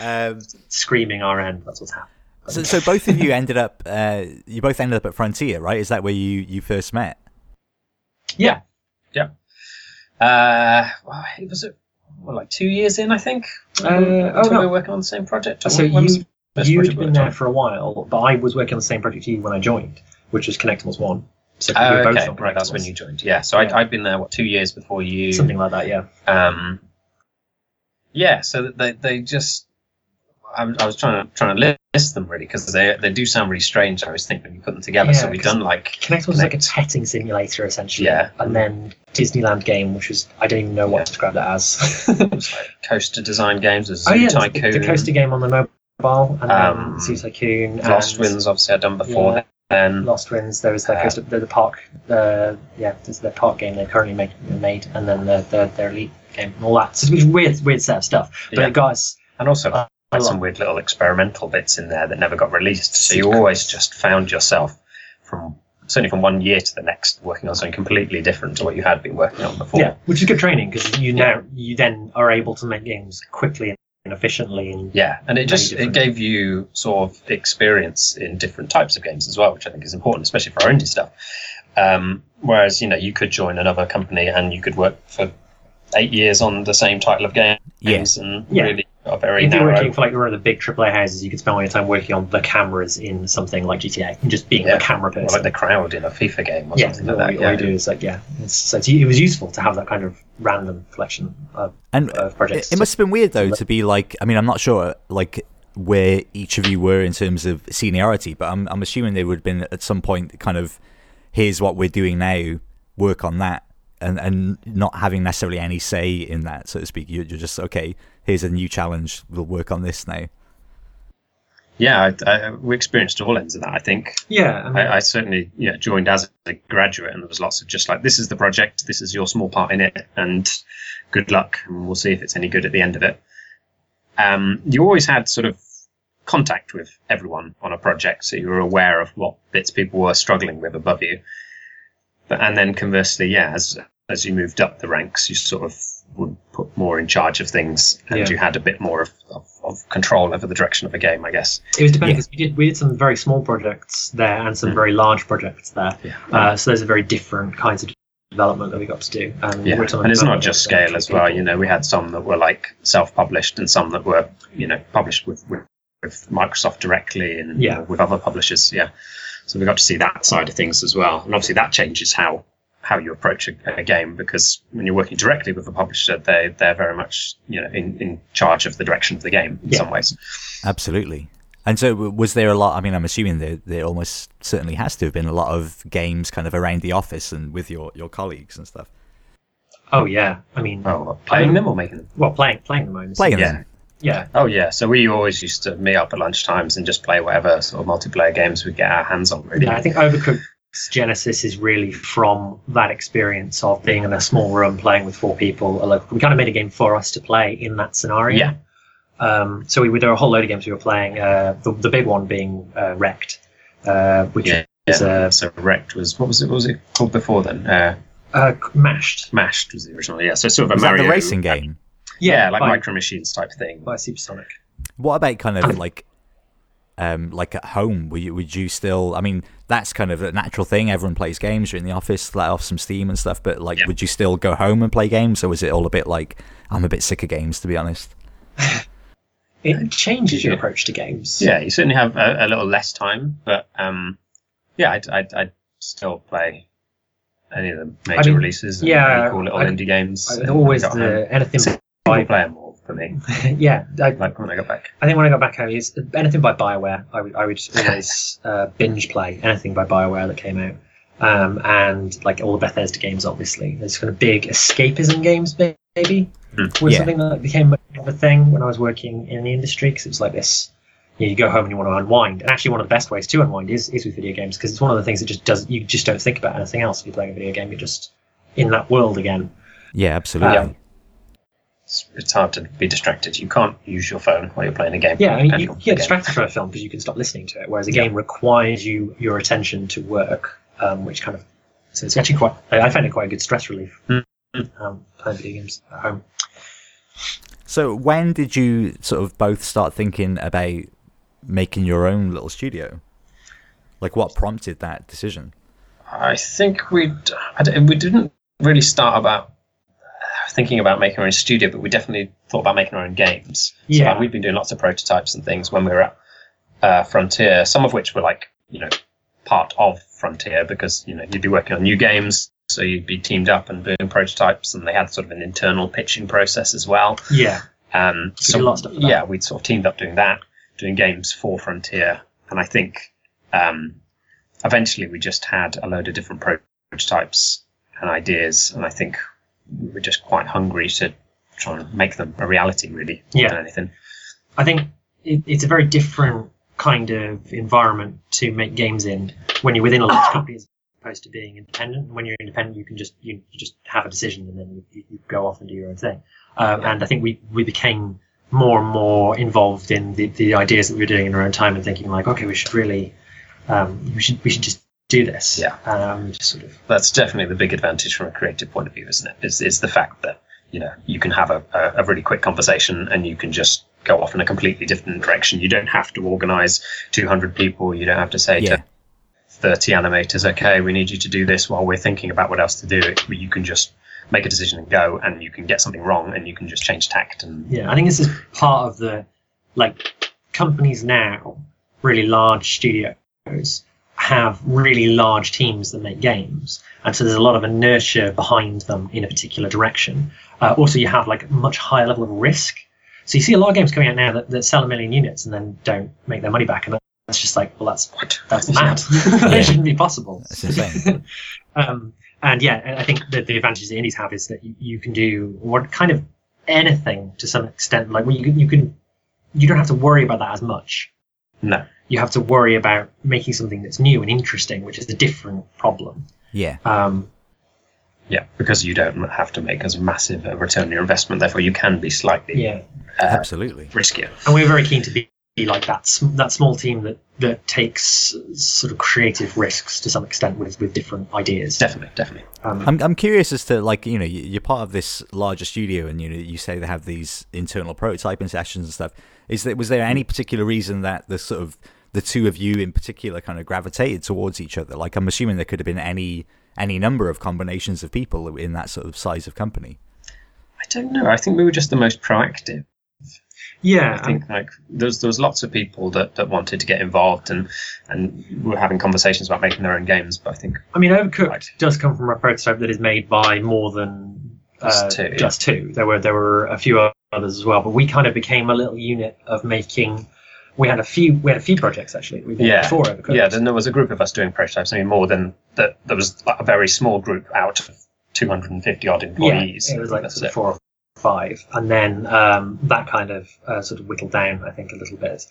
Um, screaming our end. That's what's happening. So, so both of you ended up. Uh, you both ended up at Frontier, right? Is that where you you first met? Yeah. Yeah. Uh, well, it was uh, well, like two years in, I think. Uh, oh, Until we no. were working on the same project. Or So when was you the you'd been there for a while, but I was working on the same project you when I joined, which was Kinectimals One. So we Oh, were both okay, on right. That's when you joined. Yeah. So Yeah. I, I'd been there what two years before you. something like that. Yeah. Um, yeah. So they they just. I, was- I was trying to trying to list them really because they they do sound really strange. I was thinking when you put them together. so we've done like Connect was like a Connect. petting simulator essentially. Yeah. And then Disneyland game, which was I don't even know what Yeah. to describe that as. it was like coaster design games. There's oh yeah, Zoo there's the, the coaster game on the mobile, and Um, then Zoo Tycoon, Lost and Winds. Obviously, I'd done before. Yeah. Then LostWinds. There was the Uh, coaster, the, the park, uh, yeah, there's the park game they currently make, made, and then the, the their elite game and all that. So it's a weird, weird set of stuff. But Yeah. it us. and also Uh, a some weird little experimental bits in there that never got released. So you always just found yourself from certainly from one year to the next working on something completely different to what you had been working on before. Yeah, which is good training because you now you then are able to make games quickly and efficiently. And Yeah, and it just it gave you sort of experience in different types of games as well, which I think is important, especially for our indie stuff. Um, whereas you know you could join another company and you could work for eight years on the same title of games Yes. and Yeah. really got a very if you're narrow. working for like one of the big AAA houses, you could spend all your time working on the cameras in something like GTA and just being Yeah. the camera or person. like the crowd in a FIFA game or yeah, something all, like that. you- Yeah. all you do is like yeah. It's, so it's, it was useful to have that kind of random collection of, And of it, projects. it must have been weird though to be like. I mean, I'm not sure like where each of you were in terms of seniority, but I'm I'm assuming they would have been at some point kind of here's what we're doing now, work on that, and and not having necessarily any say in that, so to speak. You're, you're just okay. Here's a new challenge. We'll work on this now. Yeah, I, I, we experienced all ends of that. I think yeah, I mean, I, I certainly yeah joined as a graduate, and there was lots of just like this is the project, this is your small part in it, and good luck, and we'll see if it's any good at the end of it. Um, you always had sort of contact with everyone on a project, so you were aware of what bits people were struggling with above you. But and then conversely, yeah, as as you moved up the ranks, you sort of would put more in charge of things, and Yeah. you had a bit more of, of, of control over the direction of the game, I guess. it was depending yeah. because we did we did some very small projects there and some Mm. very large projects there. Yeah. Uh, so those are very different kinds of development that we got to do. And Yeah, and it's not just scale as well. You know, we had some that were like self-published, and some that were, you know, published with with, with Microsoft directly and Yeah. with other publishers. Yeah, so we got to see that side of things as well, and obviously that changes how how you approach a, a game because when you're working directly with a publisher, they they're very much you know in, in charge of the direction of the game in Yeah. some ways. Absolutely. And so, was there a lot? I mean, I'm assuming there there almost certainly has to have been a lot of games kind of around the office and with your your colleagues and stuff. Oh yeah, I mean, Oh, playing them or making them? well, playing playing them. own. Playing Yeah. them. Yeah, Oh yeah. So we always used to meet up at lunchtimes and just play whatever sort of multiplayer games we get our hands on. Really. yeah. I think Overcooked's genesis is really from that experience of being in a small room playing with four people. a We kind of made a game for us to play in that scenario. Yeah. Um, so we there were a whole load of games we were playing. Uh, the, the big one being uh, Wrecked, uh, which Yeah. is uh, so Wrecked was what was it? What was it called before then? Uh, uh, mashed. Smashed was the original. Yeah. So sort of a Was that Mario the racing game? Yeah, like by, Micro Machines type thing. by Supersonic. What about kind of like, um, like at home? Would you, would you still? I mean, that's kind of a natural thing. Everyone plays games. You're in the office, let off some steam and stuff. But like, Yeah. would you still go home and play games, or was it all a bit like I'm a bit sick of games, to be honest? It changes your Yeah. approach to games. Yeah, you certainly have a, a little less time, but um, yeah, I'd, I'd, I'd still play any of the major mean, releases. And yeah, really cool little I- indie games. I- always got home. the anything Single by player more for me. yeah. I, Like when I got back. I think when I got back home, is anything by Bioware. I would I would always uh, binge play anything by Bioware that came out, um, and like all the Bethesda games. Obviously, there's kind of big escapism games. Maybe Hmm. was Yeah. something that became much a thing when I was working in the industry because it was like this. You, know, you go home and you want to unwind, and actually, one of the best ways to unwind is, is with video games because it's one of the things that just does. You just don't think about anything else if you're playing a video game. You're just in that world again. Yeah, absolutely. Um, It's, it's hard to be distracted. You can't use your phone while you're playing a game. Yeah, I mean, you get distracted from a film because you can stop listening to it, whereas a Yeah. game requires you your attention to work, um, which kind of so it's actually quite. I I find it quite a good stress relief. Mm. Um, playing video games at home. So when did you sort of both start thinking about making your own little studio? Like, what prompted that decision? I think we we didn't really start about thinking about making our own studio, but we definitely thought about making our own games. So Yeah. like, we've been doing lots of prototypes and things when we were at uh, Frontier. Some of which were like you know part of Frontier because you know you'd be working on new games, so you'd be teamed up and doing prototypes, and they had sort of an internal pitching process as well. Yeah, Um, We did a of stuff yeah, we'd sort of teamed up doing that, doing games for Frontier, and I think um, eventually we just had a load of different prototypes and ideas, and I think we were just quite hungry to try and make them a reality, really, more Yeah. than anything. I think it, it's a very different kind of environment to make games in when you're within a large company as opposed to being independent. When you're independent, you can just you, you just have a decision and then you, you go off and do your own thing. Um, and I think we we became more and more involved in the, the ideas that we were doing in our own time and thinking like, okay, we should really um, we should we should just do this. Yeah. Um, sort of. That's definitely the big advantage from a creative point of view, isn't it? Is, is the fact that you know you can have a, a, really quick conversation and you can just go off in a completely different direction. You don't have to organize 200 people. You don't have to say Yeah. to 30 animators, okay, we need you to do this while we're thinking about what else to do. It, you can just make a decision and go, and you can get something wrong, and you can just change tact. And Yeah, I think this is part of the like companies now, really large studios have really large teams that make games, and so there's a lot of inertia behind them in a particular direction. Uh, also, you have like a much higher level of risk. So you see a lot of games coming out now that, that sell a million units and then don't make their money back, and that's just like, well, that's what? that's mad. that shouldn't be possible. That's insane. um, and yeah, I think that the advantage that indies have is that you, you can do what kind of anything to some extent. Like well, you can, you can you don't have to worry about that as much. No. You have to worry about making something that's new and interesting, which is a different problem. Yeah, Um, Yeah, because you don't have to make as massive a return on your investment. Therefore, you can be slightly yeah, uh, absolutely. riskier. and we're very keen to be, be like that sm- that small team that that takes sort of creative risks to some extent with with different ideas. Definitely, definitely. Um, I'm I'm curious as to like you know you- you're part of this larger studio and you know you say they have these internal prototyping sessions and stuff. Is that was there any particular reason that the sort of the two of you in particular kind of gravitated towards each other? Like I'm assuming there could have been any any number of combinations of people in that sort of size of company. I don't know. I think we were just the most proactive. yeah, I think like there's there was lots of people that, that wanted to get involved and and were having conversations about making their own games. But I think I mean, Overcooked Right. does come from a prototype that is made by more than uh, Just two, yeah. just two. There were there were a few others as well, but we kind of became a little unit of making. We had a few. We had a few projects actually. We yeah, before Overcooked. yeah. Then there was a group of us doing prototypes. I mean, more than that. There was a very small group out of 250 odd employees. Yeah, it was like sort of four or five, and then um, that kind of uh, sort of whittled down, I think, a little bit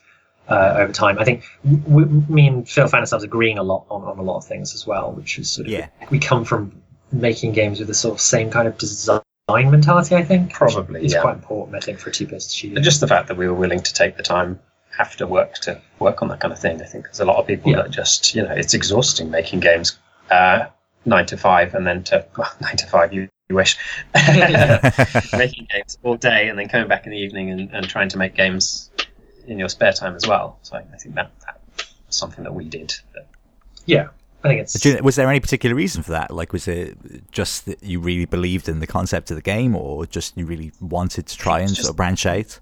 uh, over time. I think we, me and Phil found ourselves agreeing a lot on, on a lot of things as well, which is sort of Yeah. we come from making games with the sort of same kind of design mentality. I think Probably, it's yeah. quite important. I think for a two-person studio. And just the fact that we were willing to take the time after work to work on that kind of thing. I think there's a lot of people Yeah. that just, you know, it's exhausting making games uh, nine to five and then to well, nine to five. You, you wish making games all day and then coming back in the evening and, and trying to make games in your spare time as well. So I think that, that was something that we did. yeah, I think it's Do you- was there any particular reason for that? Like, was it just that you really believed in the concept of the game, or just you really wanted to try and It's sort of branch out?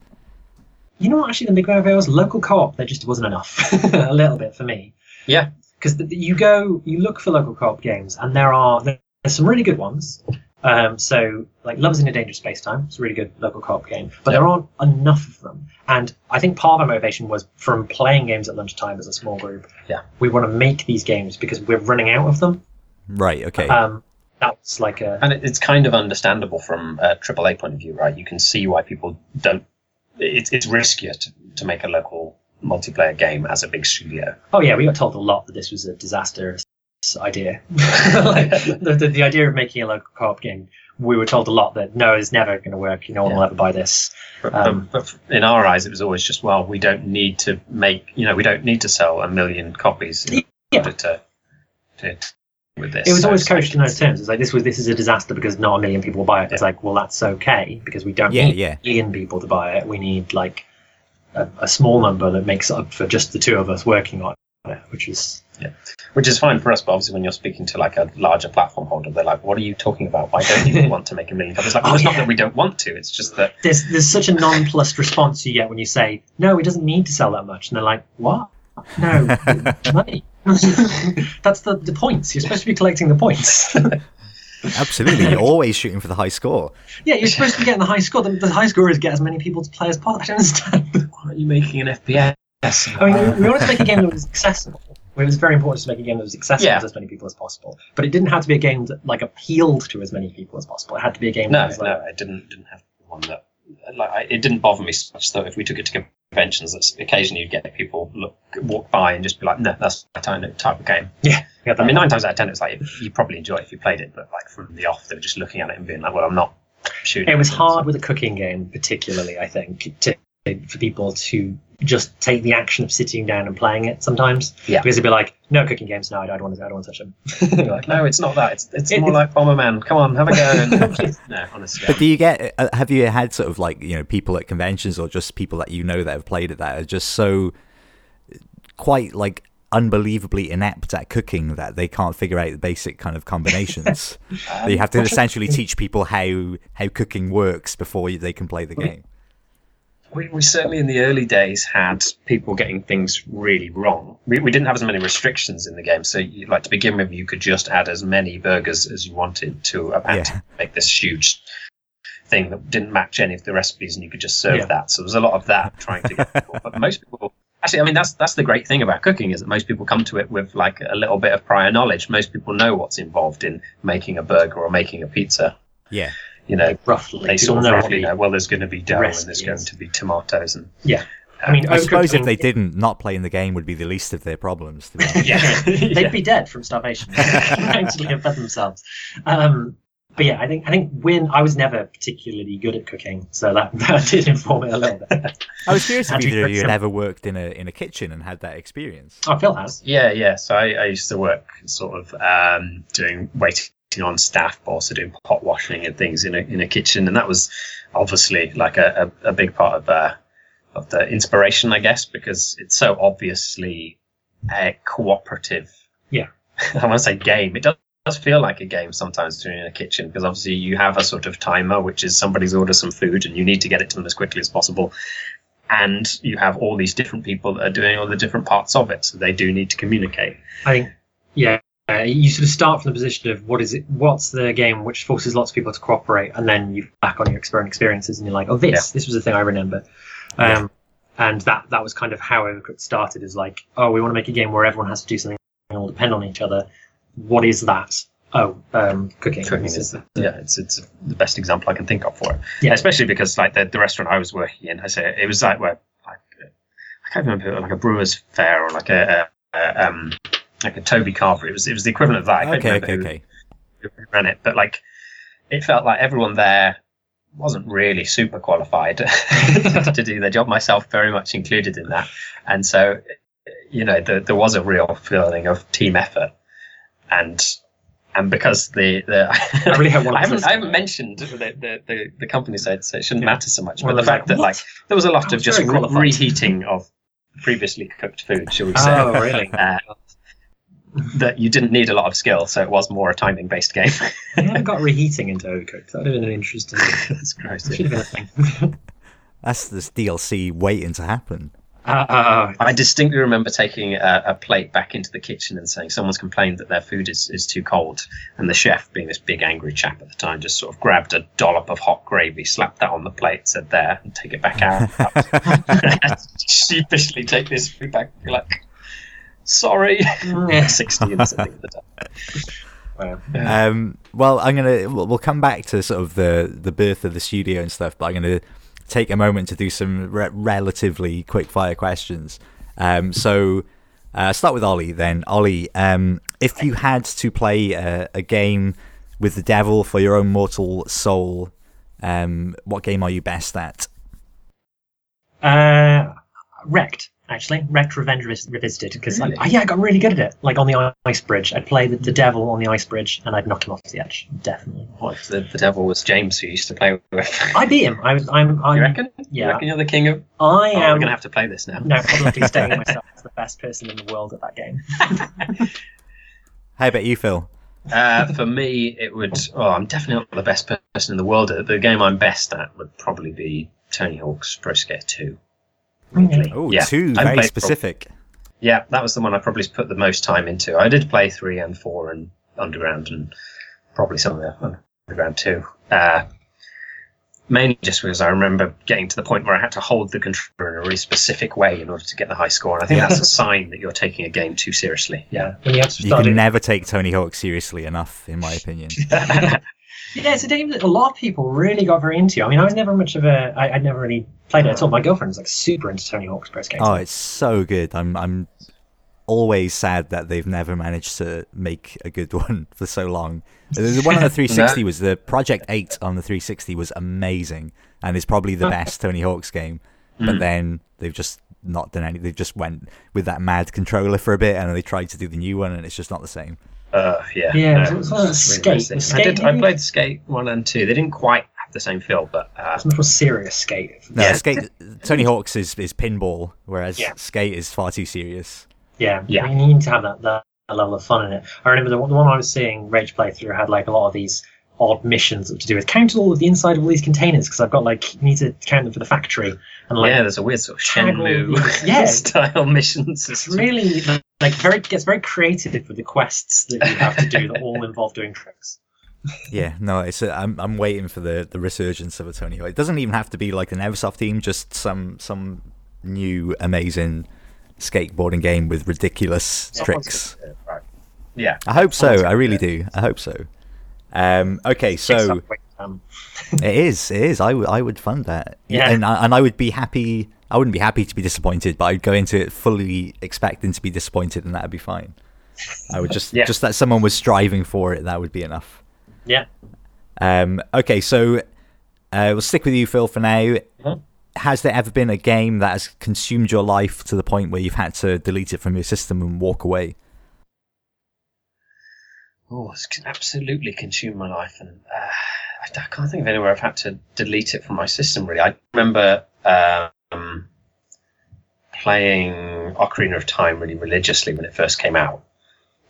You know what actually the big driver was local co-op. There just wasn't enough a little bit for me. Yeah, because you go you look for local co-op games and there are there's some really good ones um, so like lovers in a dangerous space time it's a really good local co-op game but Yeah. there aren't enough of them and i think part of our motivation was from playing games at lunchtime as a small group Yeah. we want to make these games because we're running out of them Right. Okay. um, that's like a and it's kind of understandable from a AAA point of view, right? You can see why people don't. It's it's riskier to, to make a local multiplayer game as a big studio. oh yeah we got told a lot that this was a disastrous idea like, the, the, the idea of making a local co-op game we were told a lot that no it's never going to work no one will ever buy this But, Um, but, but in our eyes, it was always just well, we don't need to make you know we don't need to sell a million copies in Yeah. order to, to with this. It was So always it's coached in those terms. It's like this was this is a disaster because not a million people will buy it. It's like, well, that's okay because we don't Yeah, need yeah. a million people to buy it. We need like a, a small number that makes up for just the two of us working on it, which is yeah. which is fine for us. But obviously, when you're speaking to like a larger platform holder, they're like, "What are you talking about? Why don't you want to make a million copies?" Like, oh, well, Oh, it's not that we don't want to. It's just that there's there's such a nonplussed response you get when you say no, it doesn't need to sell that much, and they're like, what? No, money. That's the the points. You're supposed to be collecting the points. Absolutely. You're always shooting for the high score. yeah, you're supposed to be getting the high score. The, the high scorers get as many people to play as possible. I don't understand. why are you making an FPS? I mean, we we wanted to make a game that was accessible. It was very important to make a game that was accessible Yeah. to as many people as possible. But it didn't have to be a game that like appealed to as many people as possible. It had to be a game that No, was like, no, I didn't didn't have one that like I, it didn't bother me so much though. If we took it to conventions, that occasionally you'd get people look walk by and just be like, "No, that's my type of type of game." yeah, we I mean, nine times out of ten, it's like you probably enjoy it if you played it, but like from the off, they were just looking at it and being like, "Well, I'm not shooting." It was hard with a cooking game, particularly. I think to for people to just take the action of sitting down and playing it sometimes. Yeah. Because they'd be like, "No cooking games. No, I don't want to. I don't want to touch them." Like, no, it's not that. It's, it's It- more it's- like Bomberman. Come on, have a go. no, honestly. But do you get? Uh, uh, have you had sort of like you know people at conventions or just people that you know that have played it that are just so uh, quite like unbelievably inept at cooking that they can't figure out the basic kind of combinations. That you have to um, essentially teach people how how cooking works before they can play the game. We, we certainly in the early days had people getting things really wrong. We, we didn't have as many restrictions in the game, so you, like to begin with, you could just add as many burgers as you wanted to a pan Yeah. to make this huge thing that didn't match any of the recipes, and you could just serve Yeah. that. So there was a lot of that trying to get people. But most people, actually, I mean, that's that's the great thing about cooking is that most people come to it with like a little bit of prior knowledge. Most people know what's involved in making a burger or making a pizza. Yeah, You know, roughly, they people sort of know what roughly the- know. Well, there's going to be dough and there's going to be tomatoes and Yeah, I mean, I suppose if they didn't, not playing the game would be the least of their problems. To be honest. yeah, they'd yeah. be dead from starvation. Actually, have fed themselves. Um, but yeah, I think I think when I was never particularly good at cooking, so that, that did inform it a little bit. I was curious if How you either of you had ever worked in a in a kitchen and had that experience. Oh, Phil has. Yeah, yeah. So I, I used to work sort of um, doing waiting on staff, but also doing pot washing and things in a in a kitchen, and that was obviously like a, a, a big part of uh, of the inspiration, I guess, because it's so obviously a cooperative. Yeah. I want to say game. It does. does feel like a game sometimes doing in a kitchen because obviously you have a sort of timer, which is somebody's ordered some food and you need to get it to them as quickly as possible. And you have all these different people that are doing all the different parts of it, so they do need to communicate. I think, yeah, uh, you sort of start from the position of what is it? What's the game which forces lots of people to cooperate, and then you back on your experiment experiences, and you're like, oh, this, Yeah. this was the thing I remember. Um, And that that was kind of how Overcooked started. Is like, oh, we want to make a game where everyone has to do something and all depend on each other. What is that? Oh, um, cooking. cooking is the yeah, it's it's the best example I can think of for it. Yeah. especially because like the, the restaurant I was working in, I say it was like where like I can't remember like a Brewers Fayre or like a, a, a um like a Toby Carvery. It was it was the equivalent of that. I Okay, okay, who- okay. who ran it, but like it felt like everyone there wasn't really super qualified to do their job. Myself very much included in that, and so you know the, there was a real feeling of team effort, and and because the the I really hope one I haven't I haven't mentioned the the, the, the company side, so it shouldn't Yeah. matter so much. One But the fact like, that like there was a lot I of just re- qualified. reheating of previously cooked food, shall we say? Oh, really? Uh, that you didn't need a lot of skill, so it was more a timing based game. I haven't got reheating into Overcooked. That would have been an interesting. That's gross. Should have been a thing. That's this DLC waiting to happen. Uh, uh, I distinctly remember taking a, a plate back into the kitchen and saying someone's complained that their food is, is too cold. And the chef, being this big angry chap at the time, just sort of grabbed a dollop of hot gravy, slapped that on the plate, said, There, and take it back out. Sheepishly take this food back. Like, Sorry. yeah. 60 and something at the time. Um, well, I'm gonna we'll we'll come back to sort of the the birth of the studio and stuff, but I'm gonna take a moment to do some re- relatively quick fire questions. Um, so uh, start with Ollie then. Ollie, um, if you had to play a, a game with the devil for your own mortal soul, um, what game are you best at? Uh, wrecked. Actually, wrecked Revenge Revis- Revisited because Really? yeah, I got really good at it. Like on the ice bridge, I'd play the, the devil on the ice bridge, and I'd knock him off the edge. Definitely. What if the, the devil was James, who used to play with? I beat him. I was. I'm. I'm you reckon? Yeah. You Yeah. reckon you're the king of. I Oh, am. we're going to have to play this now. No, publicly stating myself as the best person in the world at that game. How about you, Phil? Uh, for me, it would. Oh, I'm definitely not the best person in the world. at. The game I'm best at would probably be Tony Hawk's Pro Skater 2. Really? Oh, Yeah, two I very played- specific. Yeah, that was the one I probably put the most time into. I did play 3 and 4 and Underground and probably some of the Underground 2. Uh, mainly just because I remember getting to the point where I had to hold the controller in a really specific way in order to get the high score. And I think Yeah. that's a sign that you're taking a game too seriously. Yeah. When you have to You can never take Tony Hawk seriously enough, in my opinion. Yeah, it's a game that a lot of people really got very into. I mean, I was never much of a. I, I'd never really played it at all. My girlfriend was like super into Tony Hawk's Pro Skater. Oh, it's so good. I'm I'm always sad that they've never managed to make a good one for so long. The one on the 360 was the Project 8 on the 360 was amazing and is probably the best Tony Hawk's game. But hmm. then they've just not done any. They just went with that mad controller for a bit and then they tried to do the new one and it's just not the same. Uh, yeah, Yeah, no, it's one of skate- skate I did. I played Skate one and two. They didn't quite have the same feel, but uh, It's much more serious skate. No, Yeah. skate. Tony Hawk's is, is pinball, whereas Yeah. skate is far too serious. Yeah, Yeah. I mean, you need to have that, that, that level of fun in it. I remember the, one- the one I was seeing Rage play through had like a lot of these odd missions to do with count all of the inside of all these containers because I've got like you need to count them for the factory and like yeah, there's a weird sort of tag Shenmue yeah. style missions. it's really like very gets very creative with the quests that you have to do that all involve doing tricks. Yeah, no, it's a, I'm I'm waiting for the, the resurgence of a Tony Hawk. It doesn't even have to be like the Neversoft team, just some some new amazing skateboarding game with ridiculous tricks. Right. Yeah, I hope so. I really do. I hope so. Um, okay, so Um, it is. It is. I, w- I would fund that. Yeah. and I, and I would be happy. I wouldn't be happy to be disappointed, but I'd go into it fully expecting to be disappointed, and that'd be fine. I would just Yeah. just that someone was striving for it. That would be enough. yeah, Um, okay, so uh, we'll stick with you, Phil, for now. Mhm. Has there ever been a game that has consumed your life to the point where you've had to delete it from your system and walk away? oh, it's absolutely consumed my life, and uh, I, I can't think of anywhere I've had to delete it from my system. Really, I remember um, playing Ocarina of Time really religiously when it first came out.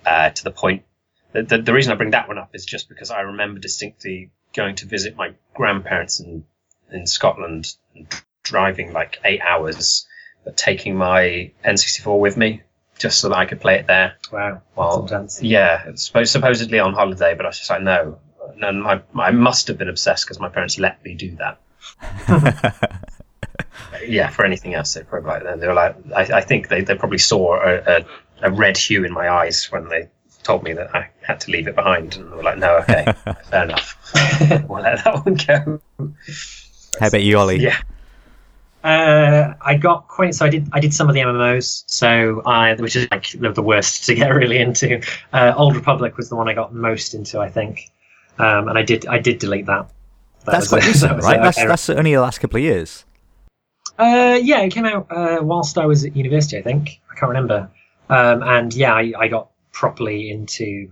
Uh, to the point, the, the the reason I bring that one up is just because I remember distinctly going to visit my grandparents in in Scotland and driving like eight hours, but taking my N64 with me just so that I could play it there. wow, Well. Yeah, it's supposed, supposedly on holiday, but I was just like, no. And I, I must have been obsessed because my parents let me do that. yeah, for anything else, they probably like they were like, I, I think they, they probably saw a, a, a red hue in my eyes when they told me that I had to leave it behind, and we were like, no, okay, fair enough, we'll let that one go. How about you, Ollie? Yeah. Uh, I got quite so I did I did some of the MMOs so I which is like the, the worst to get really into. Uh, Old Republic was the one I got most into I think, um, and I did I did delete that. That That's was quite a- recent, that right? a- That's that's only the last couple of years. Uh, yeah, it came out uh, whilst I was at university, I think. I can't remember. Um, and yeah, I, I got properly into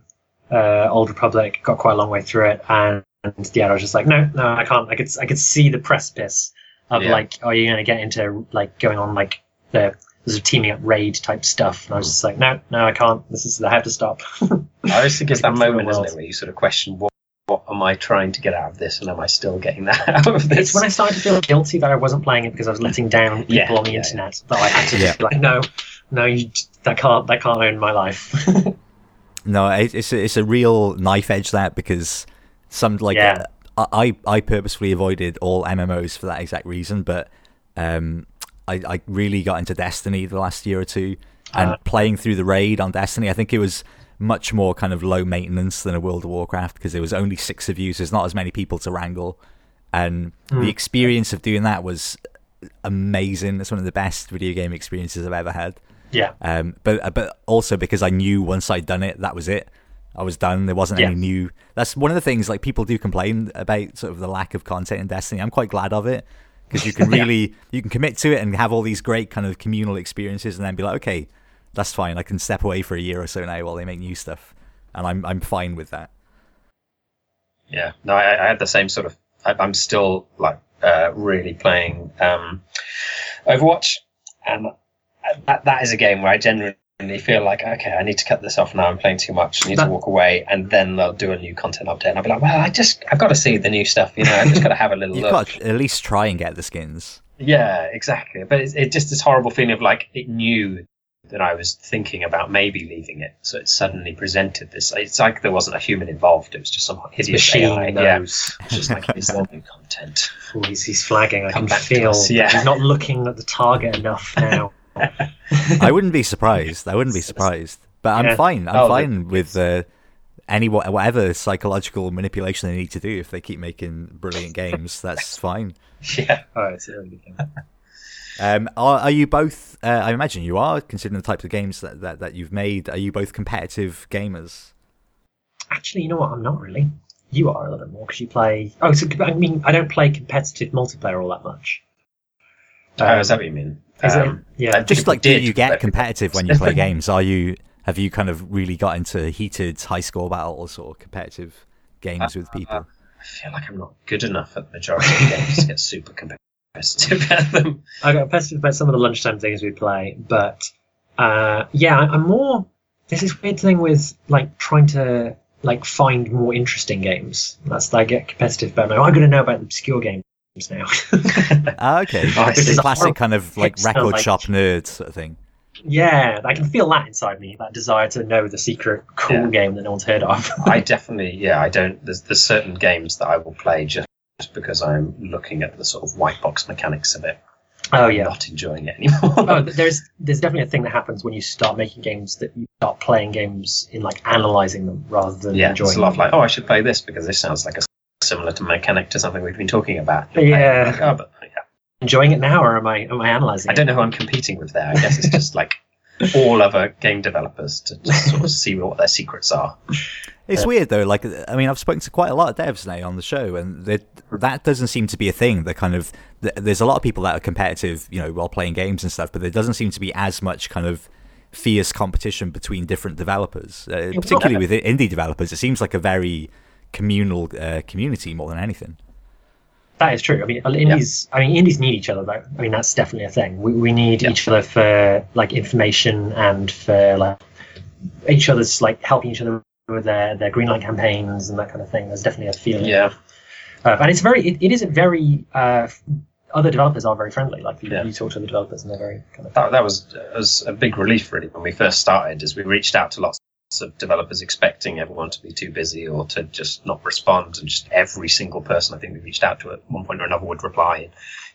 uh, Old Republic, got quite a long way through it, and, and yeah, I was just like, no, no, I can't. I could, I could see the precipice of Yeah. like, are you going to get into like going on like the sort of teaming up raid type stuff? And I was just like, no, no, I can't. This is, I have to stop. I always think it's that moment, isn't it, where you sort of question what, what am I trying to get out of this, and am I still getting that out of this? it's when I started to feel guilty that I wasn't playing it because I was letting down people Yeah, on the yeah, internet that I had to Yeah. just be like, no, no, you, that can't, that can't own my life. No, it, it's a, it's a real knife edge that because some like Yeah. uh, I I purposefully avoided all MMOs for that exact reason, but um, I I really got into Destiny the last year or two, and Uh. playing through the raid on Destiny, I think it was much more kind of low maintenance than a World of Warcraft because there was only six of you, so there's not as many people to wrangle, and the experience of doing that was amazing. It's one of the best video game experiences I've ever had. yeah. Um, but but also because I knew once I'd done it, that was it. I was done. There wasn't Yeah. any new. That's one of the things like people do complain about sort of the lack of content in Destiny. I'm quite glad of it because you can Yeah. really you can commit to it and have all these great kind of communal experiences, and then be like, okay, that's fine. I can step away for a year or so now while they make new stuff, and I'm I'm fine with that. Yeah, no, I, I had the same sort of. I, I'm still like uh, really playing um, Overwatch, and that, that is a game where I genuinely feel like okay, I need to cut this off now. I'm playing too much. I need That- to walk away, and then they'll do a new content update, and I'll be like, well, I just I've got to see the new stuff. You know, I've just got to have a little You've look. got at least try and get the skins. Yeah, exactly. But it's, it's just this horrible feeling of like it knew that I was thinking about maybe leaving it, so it suddenly presented this. It's like there wasn't a human involved; it was just some hideous Machine AI. Yeah, knows. it's just like is there new content? Oh, he's, he's flagging. I Come can feel yeah. he's not looking at the target enough now. I wouldn't be surprised. I wouldn't be surprised. But I'm Yeah. fine. I'm Oh, fine with uh, any whatever psychological manipulation they need to do. If they keep making brilliant games, that's fine. Yeah. it's a really good game. Um, are, are you both? Uh, I imagine you are, considering the types of games that, that, that you've made. Are you both competitive gamers? Actually, you know what? I'm not really. You are a little bit more because you play. Oh, so I mean, I don't play competitive multiplayer all that much. Oh, is that what you mean? Is it? Um, Yeah. Just people like, do you get competitive when you play games? Are you? Have you kind of really got into heated high score battles or competitive games with people? I feel like I'm not good enough at the majority of games to get super competitive at them. I got competitive about some of the lunchtime things we play, but uh, yeah, I- I'm more. There's this weird thing with like trying to like find more interesting games. That's I get competitive about. Now I'm going to know about the obscure games now. Ah, okay, Oh, I it's see. a classic kind of like Hipster, record like- shop nerd sort of thing. yeah, I can feel that inside me. That desire to know the secret cool Yeah. game that no one's heard of. I definitely, yeah, I don't. There's, there's certain games that I will play just because I'm looking at the sort of white box mechanics of it. oh yeah. not enjoying it anymore. oh, there's there's definitely a thing that happens when you start making games that you start playing games in like analyzing them rather than yeah, enjoying it's a lot like, oh, I should play this because this sounds like a similar to mechanic to something we've been talking about. Yeah. Like, oh, but oh, yeah. enjoying it now, or am I am I analyzing? I don't know who I'm competing with there. I guess it's just like all other game developers to just sort of see what their secrets are. It's weird though. Like, I mean, I've spoken to quite a lot of devs now on the show, and that that doesn't seem to be a thing. The kind of th- there's a lot of people that are competitive, you know, while playing games and stuff, but there doesn't seem to be as much kind of fierce competition between different developers, uh, particularly uh, with indie developers. It seems like a very communal uh, community more than anything. That is true. I mean, indies. I mean, indies need each other though. I mean, that's definitely a thing. We we need Yeah. each other for like information and for like each other's like helping each other with their their greenlight campaigns and that kind of thing. There's definitely a feeling. Yeah, Uh, and it's very. It, it is a very. Uh, other developers are very friendly. Like you, Yeah. you talk to the developers and they're very kind of. that, that was was a big relief really when we first started, as we reached out to lots of developers expecting everyone to be too busy or to just not respond, and just every single person I think we reached out to at one point or another would reply and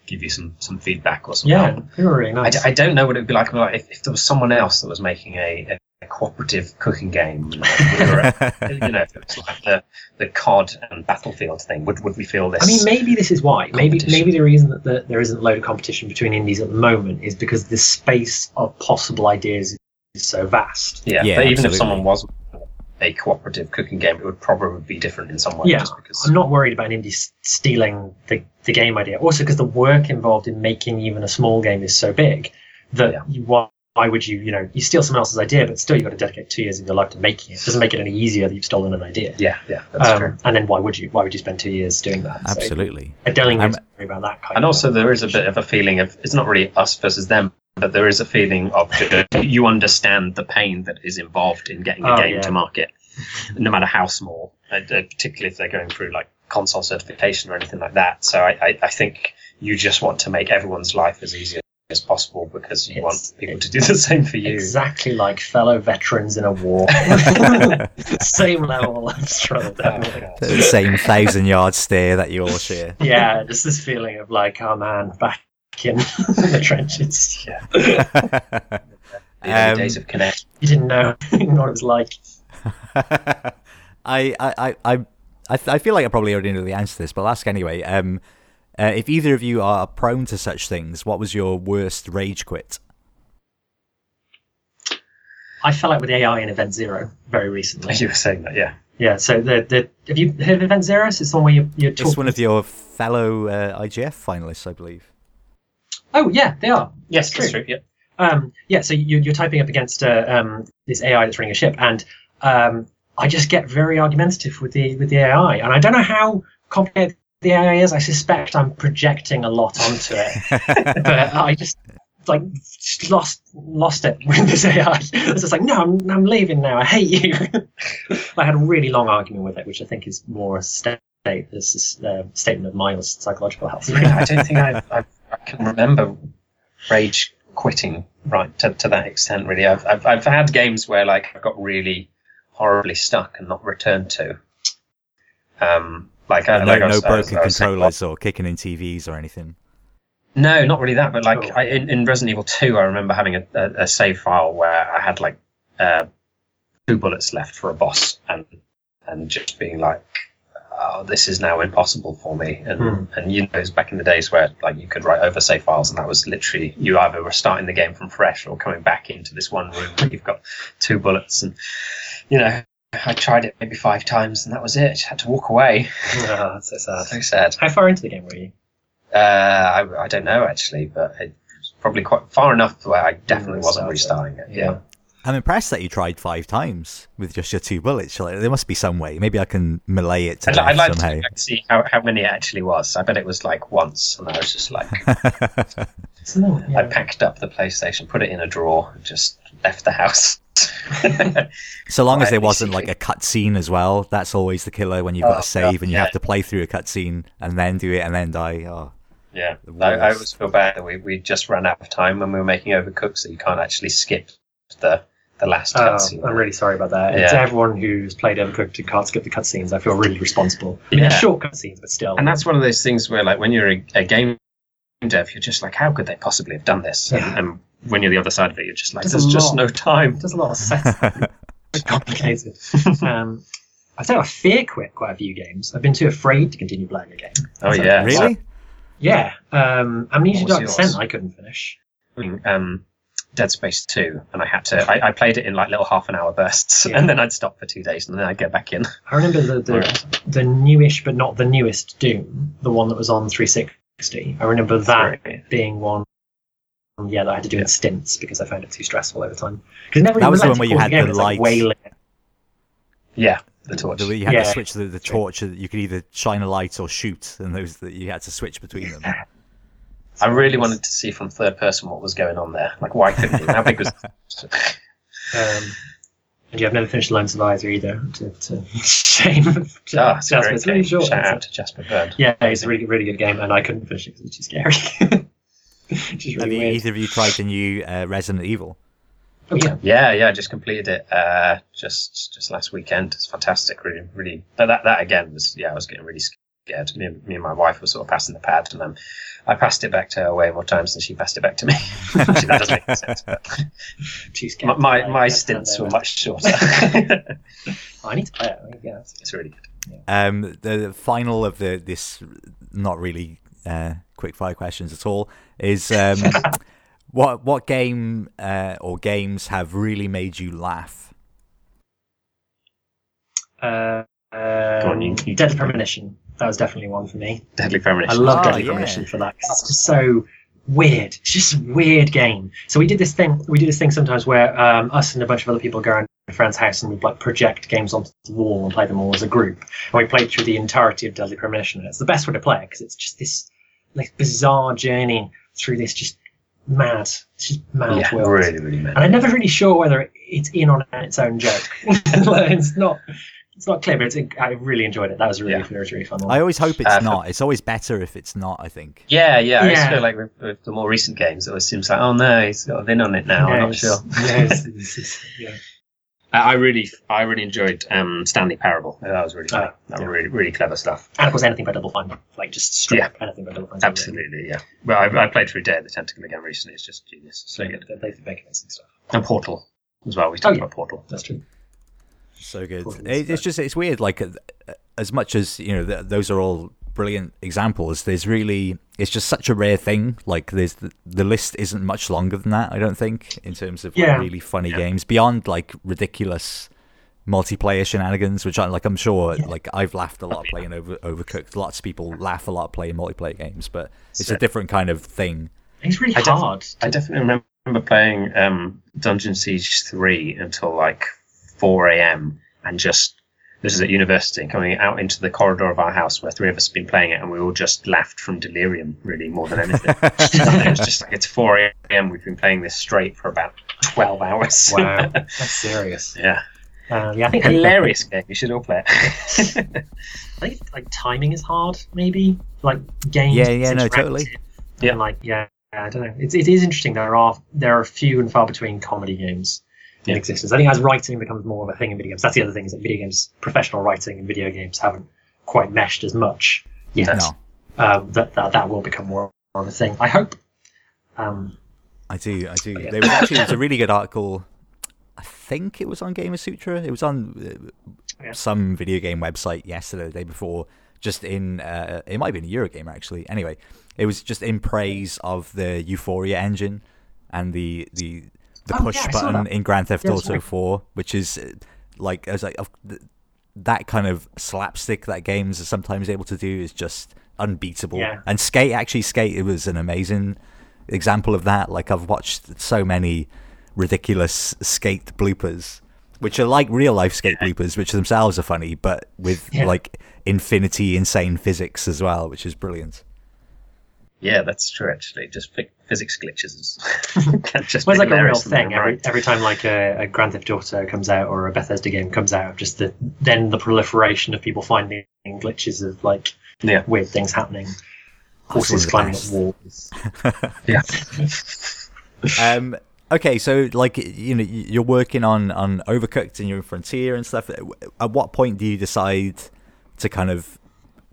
give you some some feedback or something. Yeah, they were really I, nice. d- I don't know what it would be like like, if, if there was someone else that was making a, a cooperative cooking game, you know, it's like the the COD and Battlefield thing, would would we feel this? I mean, maybe this is why. Maybe maybe the reason that the, there isn't a load of competition between indies at the moment is because the space of possible ideas is so vast. yeah, Yeah, but even absolutely. if someone was a cooperative cooking game, it would probably be different in some way. Yeah, just because I'm not worried about an indie stealing the, the game idea. Also, because the work involved in making even a small game is so big that Yeah. you, why, why would you, you know, you steal someone else's idea, but still you've got to dedicate two years of your life to making it. It doesn't make it any easier that you've stolen an idea. yeah, yeah, that's true. Um, and then why would you? Why would you spend two years doing that? Absolutely. I don't think I'm- need about that kind And of also, there is a bit of a feeling of it's not really us versus them, but there is a feeling of you understand the pain that is involved in getting a Oh, game yeah. to market, no matter how small, uh, particularly if they're going through like console certification or anything like that. So I, I, I think you just want to make everyone's life as easy as possible because you It's- want people to do the same for you. Exactly like fellow veterans in a war. Same level of struggle. Oh, definitely. The same thousand yard stare that you all share. yeah, just this feeling of like, oh man, back in the trenches. Yeah. The early Um, days of Kinect. You didn't know what it was like. I, I, I, I, I I feel like I probably already know the answer to this, but I'll ask anyway. Um, uh, if either of you are prone to such things, what was your worst rage quit? I fell out with AI in Event Zero very recently. You were saying that, yeah. Yeah, so the the have you heard of Event Zero? It's the one where you, you're It's talking. one of your fellow uh, IGF finalists, I believe. Oh yeah, they are. Yes, True. that's true. Yeah. Um, yeah, so you, you're typing up against uh, um, this AI that's running a ship, and um, I just get very argumentative with the with the AI, and I don't know how complicated the AI is. I suspect I'm projecting a lot onto it, but I just like just lost lost it with this AI. It's just like, no, I'm, I'm leaving now. I hate you. I had a really long argument with it, which I think is more a state, this uh, statement of my psychological health. Yeah, I don't think I, I, I can remember rage quitting right to, to that extent. Really, I've, I've I've had games where like I got really horribly stuck and not returned to. Um, like, I no, like no was- I was- broken I was saying, controllers or kicking in TVs or anything. No, not really that. But like Cool. I, in, in Resident Evil Two, I remember having a, a, a save file where I had like uh, two bullets left for a boss, and and just being like, "Oh, this is now impossible for me." And Hmm. and you know, it was back in the days where like you could write over save files, and that was literally you either were starting the game from fresh or coming back into this one room where you've got two bullets, and you know. I tried it maybe five times and that was it. I had to walk away. oh, that's so sad. So sad. How far into the game were you? Uh, I, I don't know actually, but it was probably quite far enough to where I definitely wasn't Restart restarting it. Yeah. I'm impressed that you tried five times with just your two bullets. Like, there must be some way. Maybe I can melee it to I'd, I'd like to somehow. check and see how, how many it actually was. I bet it was like once, and I was just like, So, I packed up the PlayStation, put it in a drawer, and just left the house. so long as there wasn't like basically. a cutscene as well, that's always the killer when you've got Oh, to save God, and you yeah. have to play through a cutscene and then do it and then die. Oh, yeah, The I, I always feel bad that we, we just ran out of time when we were making Overcooked, so you can't actually skip the the last Oh, cutscene. I'm really sorry about that. It's Yeah. everyone who's played Overcooked and can't skip the cutscenes. I feel really responsible. I mean, Yeah. they're short cutscenes, but still. and that's one of those things where, like, when you're a, a game dev, you're just like, how could they possibly have done this? Yeah. And, and when you're the other side of it, you're just like, There's there's just lot. no time. There's a lot of setup. it's complicated. um, I think I fear quit quite a few games. I've been too afraid to continue playing a game. Oh So- yeah, really? Yeah. Um, Amnesia What was Dark yours? Descent I couldn't finish. um, Dead Space 2, and I had to. I, I played it in like little half an hour bursts, Yeah. and then I'd stop for two days, and then I'd get back in. I remember the, the, Right. the newish but not the newest Doom, the one that was on 360. I remember that Right. being one. Yeah, that I had to do in stints because I found it too stressful over time. Because never That was the let one where you had game, the it's like wailing. Yeah, the torch. The you had Yeah. to switch the, the torch, that you could either shine a light or shoot, and those that you had to switch between them. I really wanted to see from third person what was going on there. Like, why couldn't you? How big was? Um, and yeah, I've never finished Lone Survivor either. To, to shame. Oh, it's Jasper, great it's really game. short. Shout out to Jasper Byrne. Yeah, it's a really, really good game, and I couldn't finish it because it's too scary. Which is Have really you, weird. either of you tried the new uh, Resident Evil? Oh, yeah. Yeah, yeah, I just completed it uh, just just last weekend. It's fantastic, really, really. But that that again was yeah, I was getting really scared. Me, and- me and my wife were sort of passing the pad, and um, I passed it back to her way more times than she passed it back to me. That doesn't make sense. But my my, my stints were much shorter. I need to play it. Yeah, it's really good. Um, the final of the this not really uh, quick fire questions at all is um, what what game uh, or games have really made you laugh? Uh, on, you- um, you- Deadly Premonition. That was definitely one for me. Deadly Premonition. I love Oh, Deadly yeah. Premonition for that. It's just so weird. It's just a weird game. So we did this thing. We do this thing sometimes where um, us and a bunch of other people go around a friend's house and we like project games onto the wall and play them all as a group. And we played through the entirety of Deadly Premonition. And it's the best way to play it because it's just this like bizarre journey through this just mad, it's just mad yeah, world. really, really mad. And I'm never really sure whether it's in on its own joke. Like, it's not. It's not clear, but it's, I really enjoyed it. That was a really, Yeah. really, really fun one. I always hope it's Uh, not. It's always better if it's not. I think. Yeah, yeah. I just Yeah. feel like with, with the more recent games, it always seems like, oh no, he's got a in on it now. I'm not sure. yes, this is- yeah. I I really, I really enjoyed um, Stanley Parable. That was really, funny. Ah, that yeah. was really, really clever stuff. And of course, anything but Double Fine. Like just straight up anything but Double Fine. Absolutely, yeah. Well, I, I played through Day of the Tentacle again recently. It's just genius. So So good. good. They play the and stuff. And Portal as well. We talked Oh, yeah. about Portal. That's true. So good. It, it's just it's weird. Like uh, as much as you know, th- those are all brilliant examples. There's really it's just such a rare thing. Like there's the, the list isn't much longer than that. I don't think in terms of like, Yeah. really funny games beyond like ridiculous multiplayer shenanigans, which I like. I'm sure like I've laughed a lot playing over Overcooked. Lots of people laugh a lot playing multiplayer games, but it's a different kind of thing. It's really I def- hard. I definitely remember playing um, Dungeon Siege 3 until like 4 a.m. and just. This is at university, coming out into the corridor of our house where three of us have been playing it, and we all just laughed from delirium, really, more than anything. it's just like it's 4 a.m. We've been playing this straight for about 12 hours. Wow, that's serious. yeah. Um, yeah, I think Hilarious game. You should all play it. I think like timing is hard. Maybe like games. Yeah, yeah, no, totally. Yeah. Like yeah, I don't know. It's it is interesting. There are there are few and far between comedy games in Yeah. existence. I think as writing becomes more of a thing in video games, that's the other thing is that video games, professional writing and video games haven't quite meshed as much yet. No, Um, that, that that will become more of a thing. I hope. Um, I do, I do. yeah. There was actually there was a really good article. I think it was on Gamasutra. It was on uh, Yeah. some video game website yesterday, the day before. Just in, uh, it might have been a Eurogamer actually. Anyway, it was just in praise of the Euphoria engine and the the the Oh, push yeah, button in Grand Theft Yeah, Auto right. 4, which is uh, like I was like of- that kind of slapstick that games are sometimes able to do is just unbeatable. Yeah. And Skate actually Skate it was an amazing example of that. Like I've watched so many ridiculous skate bloopers, which are like real life skate bloopers, which themselves are funny, but with Yeah. like infinity insane physics as well, which is brilliant. yeah, that's true. Actually, just fi- physics glitches. just Well, it's like a real hilarious in their thing. Every, right. every time like a, a Grand Theft Auto comes out or a Bethesda game comes out, just the then the proliferation of people finding glitches of like Yeah. weird things happening, horses climbing best. up walls. Yeah. um, okay, so like you know you're working on on Overcooked and you're in Frontier and stuff. At what point do you decide to kind of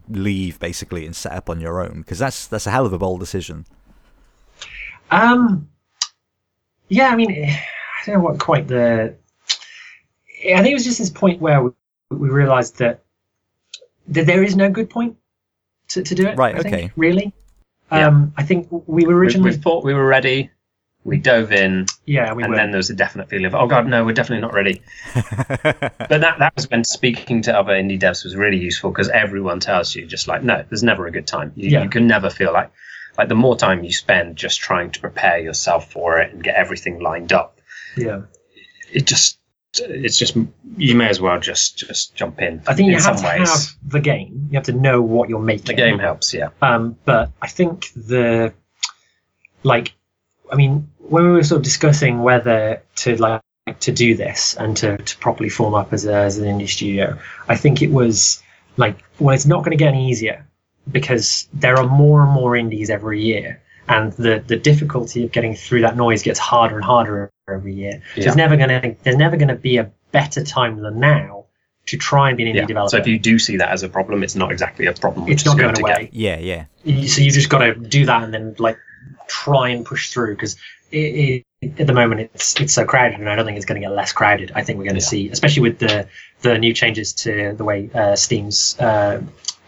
leave basically and set up on your own? Because that's that's a hell of a bold decision. Um, yeah, I mean, I don't know what quite the. I think it was just this point where we, we realised that that there is no good point to, to do it. Right, I think, okay. really. Yeah. Um, I think we were We, originally. we thought we were ready. We dove in, yeah, we and were. then there was a definite feeling of, oh god, no, we're definitely not ready. But that that was when speaking to other indie devs was really useful because everyone tells you just like, no, there's never a good time. You, Yeah. you can never feel like like the more time you spend just trying to prepare yourself for it and get everything lined up, yeah. it just it's just you may as well just just jump in. I think in you have some to ways. have the game. You have to know what you're making. the game helps, yeah. Um, but I think the like, I mean, when we were sort of discussing whether to like to do this and to, to properly form up as, a, as an indie studio, I think it was like, well, it's not going to get any easier because there are more and more indies every year, and the the difficulty of getting through that noise gets harder and harder every year. So Yeah. it's never going to there's never going to be a better time than now to try and be an indie Yeah. developer. So if you do see that as a problem, it's not exactly a problem. it's not going away. get. Yeah, yeah. So you've just got to do that and then like try and push through because it, it, at the moment it's it's so crowded and I don't think it's going to get less crowded. I think we're going to Yeah. see, especially with the the new changes to the way uh, Steam's uh,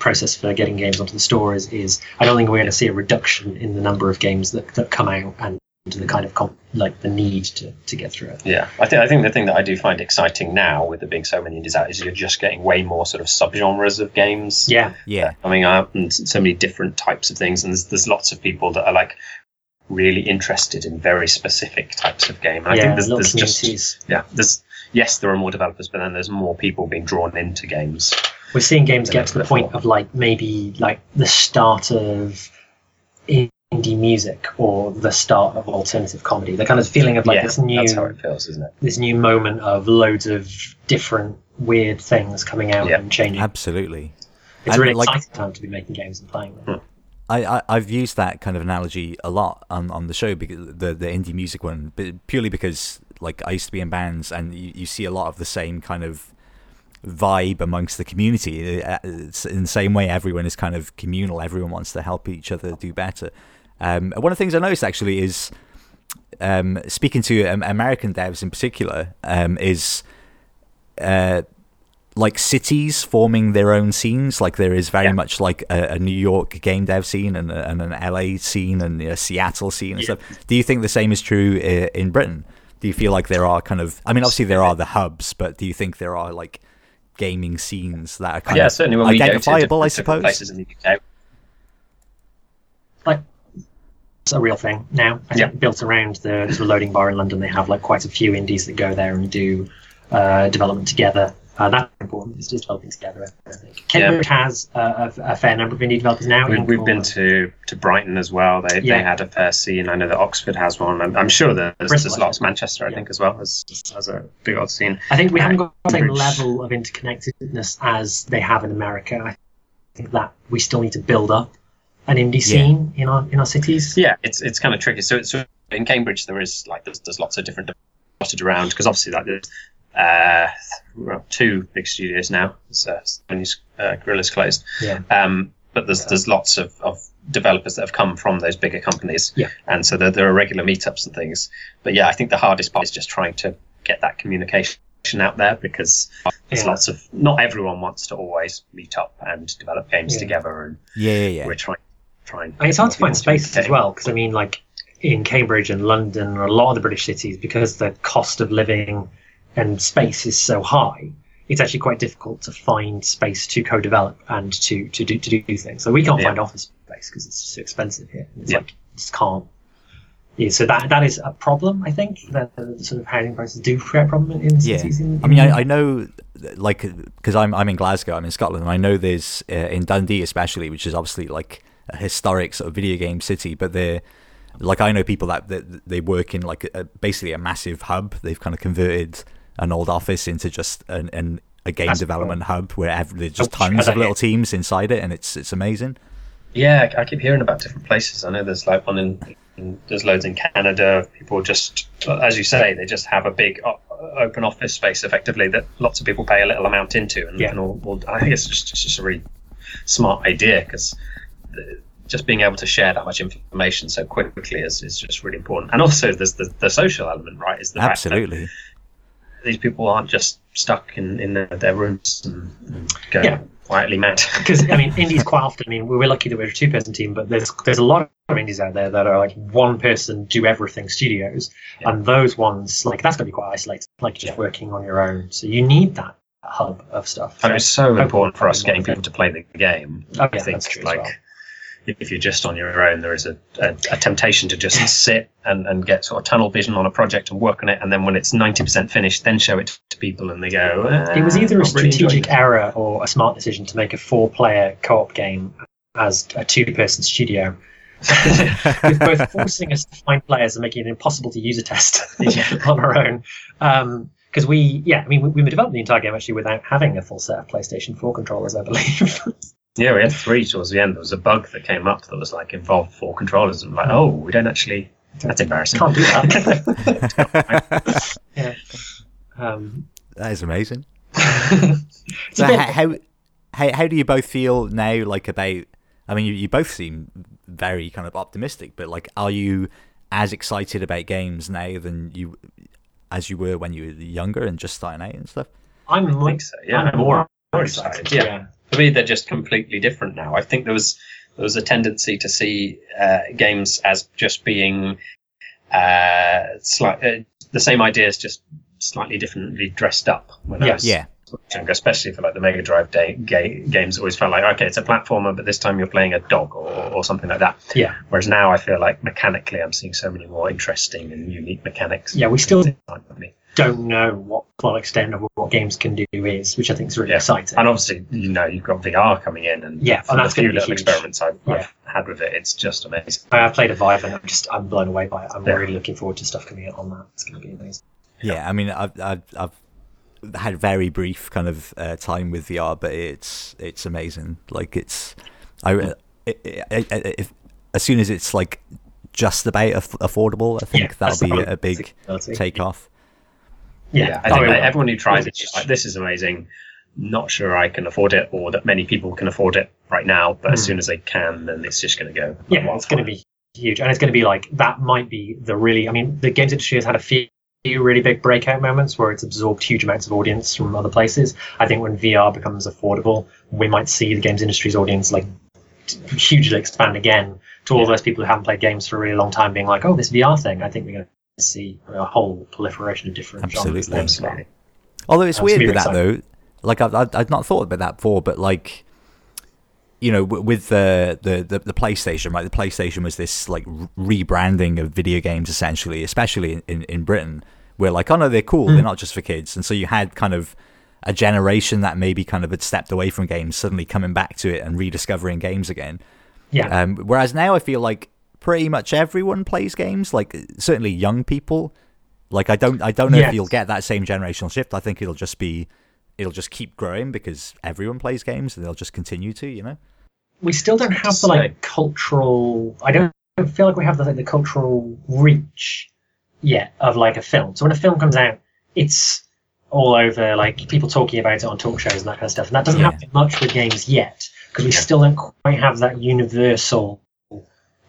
process for getting games onto the store is, is I don't think we're going to see a reduction in the number of games that, that come out and the kind of comp, like the need to, to get through it. Yeah, I think I think the thing that I do find exciting now, with there being so many indies out, is you're just getting way more sort of subgenres of games Yeah, Yeah. coming out, and so many different types of things. And there's, there's lots of people that are like really interested in very specific types of game. And I yeah, think there's, little there's just yeah, there's yes, there are more developers, but then there's more people being drawn into games. We're seeing games get to the point of like maybe like the start of indie music or the start of alternative comedy. The kind of feeling of like yeah, this new that's how it feels, isn't it? this new moment of loads of different weird things coming out Yeah. and changing. Absolutely. It's a and really like- exciting time to be making games and playing them. Hmm. I, I I've used that kind of analogy a lot on, on the show because the the indie music one, but purely because like I used to be in bands and you, you see a lot of the same kind of vibe amongst the community. Uh, It's in the same way, everyone is kind of communal. Everyone wants to help each other do better. Um, one of the things I noticed actually is um, speaking to um, American devs in particular um, is uh, like cities forming their own scenes. Like there is very Yeah. much like a, a New York game dev scene and, a, and an LA scene and a Seattle scene and Yeah. stuff. Do you think the same is true in Britain? Do you feel like there are kind of? I mean, obviously there are the hubs, but do you think there are like gaming scenes that are kind yeah, of certainly when we go to identifiable? different, I suppose. places in the UK. Like it's a real thing now. I think Yeah. built around the, there's a loading bar in London. They have like quite a few indies that go there and do uh, development together. Uh, that's important. It's just developing together. I think Cambridge has uh, a, a fair number of indie developers now. We, we've been to, to Brighton as well. They, Yeah. they had a fair scene. I know that Oxford has one. I'm, I'm sure there's, Bristol, there's lots. Manchester, I Yeah. think, as well has, as a big old scene. I think we Uh, haven't got the same level of interconnectedness as they have in America. I think that we still need to build up an indie Yeah. scene in our in our cities. Yeah, it's it's kind of tricky. So, so in Cambridge, there is like there's, there's lots of different dotted around because obviously like there's uh, well, two big studios now. So when uh, Guerrilla's closed. Yeah. Um, but there's there's lots of, of developers that have come from those bigger companies. Yeah. And so there, there are regular meetups and things. But yeah, I think the hardest part is just trying to get that communication out there because there's Yeah. lots of not everyone wants to always meet up and develop games Yeah. together and Yeah, yeah, yeah. we're trying trying And it's hard to find spaces as well because I mean, like in Cambridge and London or a lot of the British cities, because the cost of living and space is so high, it's actually quite difficult to find space to co-develop and to to do to do things. So we can't Yeah. find office space because it's so expensive here. It's Yeah. like just can't. Yeah, so that that is a problem. I think that the sort of housing prices do create a problem in Yeah. cities. In, I mean, I, I know, like, because I'm I'm in Glasgow, I'm in Scotland, and I know there's uh, in Dundee especially, which is obviously like a historic sort of video game city, but they're like I know people that, that they work in like a, basically a massive hub. They've kind of converted an old office into just an, an a game That's development hub where ev- there's just Oh, tons of little teams inside it, and it's it's amazing. Yeah, I keep hearing about different places. I know there's like one in, in there's loads in Canada. People just, as you say, they just have a big open office space effectively that lots of people pay a little amount into, and, Yeah. and all, all, I think it's just, it's just a really smart idea because uh, just being able to share that much information so quickly is, is just really important. And also, there's the, the social element, right? Is the Absolutely. These people aren't just stuck in, in their, their rooms and, and going Yeah. quietly mad. because I mean, indies quite often. I mean, we're lucky that we're a two-person team, but there's there's a lot of indies out there that are like one-person do everything studios, Yeah. and those ones like that's going to be quite isolated, like just Yeah. working on your own. So you need that hub of stuff. And it's so important for us getting people to play the game. Oh, I yeah, think that's true as like well. If you're just on your own, there is a, a, a temptation to just sit and, and get sort of tunnel vision on a project and work on it, and then when it's ninety percent finished, then show it to people, and they go. It was "Ah, either a not really strategic error or a smart decision to make a four-player co-op game as a two-person studio. With both forcing us to find players and making it impossible to user test on our own. Because we, yeah, I mean, we, we were developing the entire game actually without having a full set of PlayStation 4 controllers, I believe. Yeah, we had three towards the end. There was a bug that came up that was like involved four controllers, and like, oh, we don't actually. That's embarrassing. Can't do that. yeah. Um, that is amazing. So bit- how, how how how do you both feel now? Like about? I mean, you, you both seem very kind of optimistic, but like, are you as excited about games now than you as you were when you were younger and just starting out and stuff? I'm I more, think so. Yeah, I'm more excited. Yeah. yeah. For me they're just completely different now i think there was there was a tendency to see uh, games as just being uh, slight, uh, the same ideas just slightly differently dressed up when I Yeah. was Yeah, younger, especially for like the Mega Drive day, ga- games always felt like okay it's a platformer but this time you're playing a dog or, or something like that Yeah. whereas now I feel like mechanically I'm seeing so many more interesting and unique mechanics Yeah, we still. Don't know what full extent of what games can do is, which I think is really Yeah. exciting. And obviously, you know, you've got VR coming in, and Yeah, from and the that's few gonna be little huge. experiments I've, Yeah. I've had with it, it's just amazing. I've played a Vive and I'm just I'm blown away by it. I'm Yeah. really looking forward to stuff coming out on that. It's going to be amazing. yeah. I mean, I've I've, I've had very brief kind of uh, time with VR, but it's it's amazing. Like it's I, it, it, it, if, as soon as it's like just about aff- affordable, I think Yeah, that'll be only a big possibility. take off. Yeah, I think Oh, yeah. everyone who tries it like, this is amazing. Not sure I can afford it, or that many people can afford it right now. But as Hmm. soon as they can, then it's just going to go. yeah, it's going to be huge, and it's going to be like that. Might be the really. I mean, the games industry has had a few really big breakout moments where it's absorbed huge amounts of audience from other places. I think when VR becomes affordable, we might see the games industry's audience like hugely expand again to all Yeah. those people who haven't played games for a really long time, being like, "Oh, this VR thing." I think we're going to see a whole proliferation of different Absolutely. genres. Absolutely. Although it's That's weird with that though. Like I've, I've I've not thought about that before, but like you know, with the, the the the PlayStation, right? The PlayStation was this like rebranding of video games essentially, especially in, in, in Britain, where like, oh no, they're cool, Hmm. they're not just for kids, and so you had kind of a generation that maybe kind of had stepped away from games suddenly coming back to it and rediscovering games again. Yeah, Um, whereas now I feel like pretty much everyone plays games. Like certainly young people. Like I don't I don't know if you'll get that same generational shift. I think it'll just be it'll just keep growing because everyone plays games and they'll just continue to. You know. we still don't have the like cultural. I don't feel like we have the like the cultural reach yet of like a film. So when a film comes out, it's all over like people talking about it on talk shows and that kind of stuff. And that doesn't Yeah. happen much with games yet because we still don't quite have that universal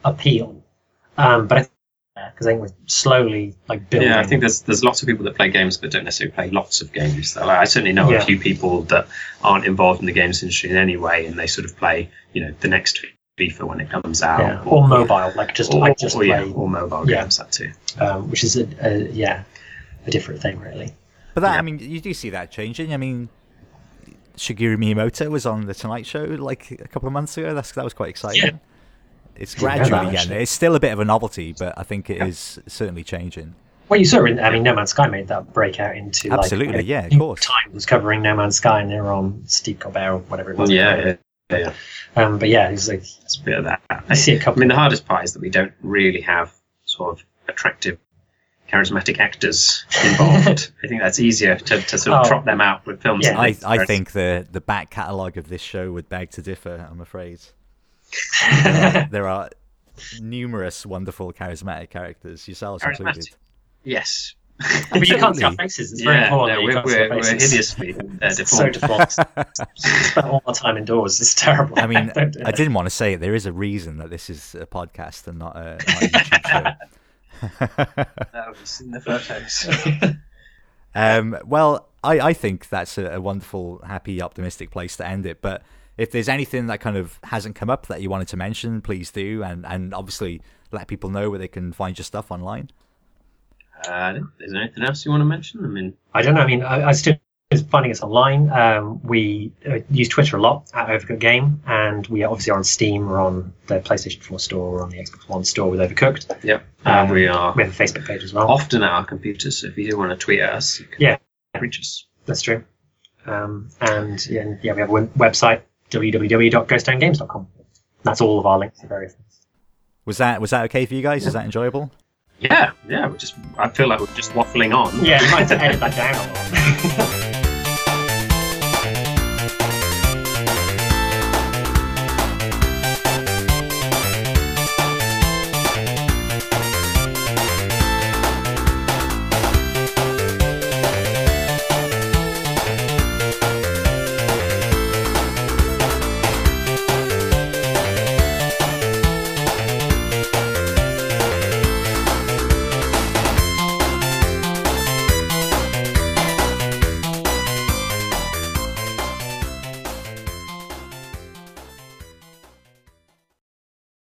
appeal. Um, but I because I think we're slowly like building. Yeah, I think there's there's lots of people that play games but don't necessarily play lots of games. Like, I certainly know Yeah. a few people that aren't involved in the games industry in any way, and they sort of play, you know, the next FIFA when it comes out, yeah. or mobile, like just or, I just or, play, yeah, or mobile Yeah. games that too. um, which is a, a yeah a different thing really. But that Yeah. I mean you do see that changing. I mean. Shigeru Miyamoto was on the Tonight Show like a couple of months ago. That's that was quite exciting. Yeah. It's gradually that, getting. It's still a bit of a novelty, but I think it is certainly changing. Well, you saw it. In, I mean, No Man's Sky made that breakout into Absolutely, like, yeah, of New course. Time was covering No Man's Sky, and they were on Steve Colbert or whatever it was. Yeah, yeah, yeah. Um, but yeah, it's like It's a bit of that. I see a couple. I mean, the hardest part is that we don't really have sort of attractive, charismatic actors involved. I think that's easier to, to sort of Oh. trot them out with films. Yeah. I, I think the the back catalogue of this show would beg to differ. I'm afraid there are numerous wonderful charismatic characters, yourselves Charismatic. included. yes. but you can't see our faces. It's very yeah, important. no, we're, can't see our we're, we're hideously uh, It's so deformed. default. Spent all our time indoors. It's terrible. I mean, Don't I didn't want to say it. There is a reason that this is a podcast and not a, not a YouTube show. That was in the photos. Um, well, I, I think that's a, a wonderful, happy, optimistic place to end it. But if there's anything that kind of hasn't come up that you wanted to mention, please do, and and obviously let people know where they can find your stuff online. Uh, is there anything else you want to mention? I mean, I don't know. I mean, I, I still is finding us online. Um, we uh, use Twitter a lot at Overcooked Game, and we obviously are on Steam. We're on the PlayStation 4 store. We're on the Xbox One store with Overcooked. yep. Um, uh, we are We have a Facebook page as well. often at our computers, so if you do want to tweet at us, you can Yeah. reach us. That's true. Um, and yeah, yeah, we have a website www.ghosttowngames.com. That's all of our links to various things. Was that was that okay for you guys? Is that enjoyable? Yeah, yeah. We're just. I feel like we're just waffling on. Yeah, you might have to edit that down a lot.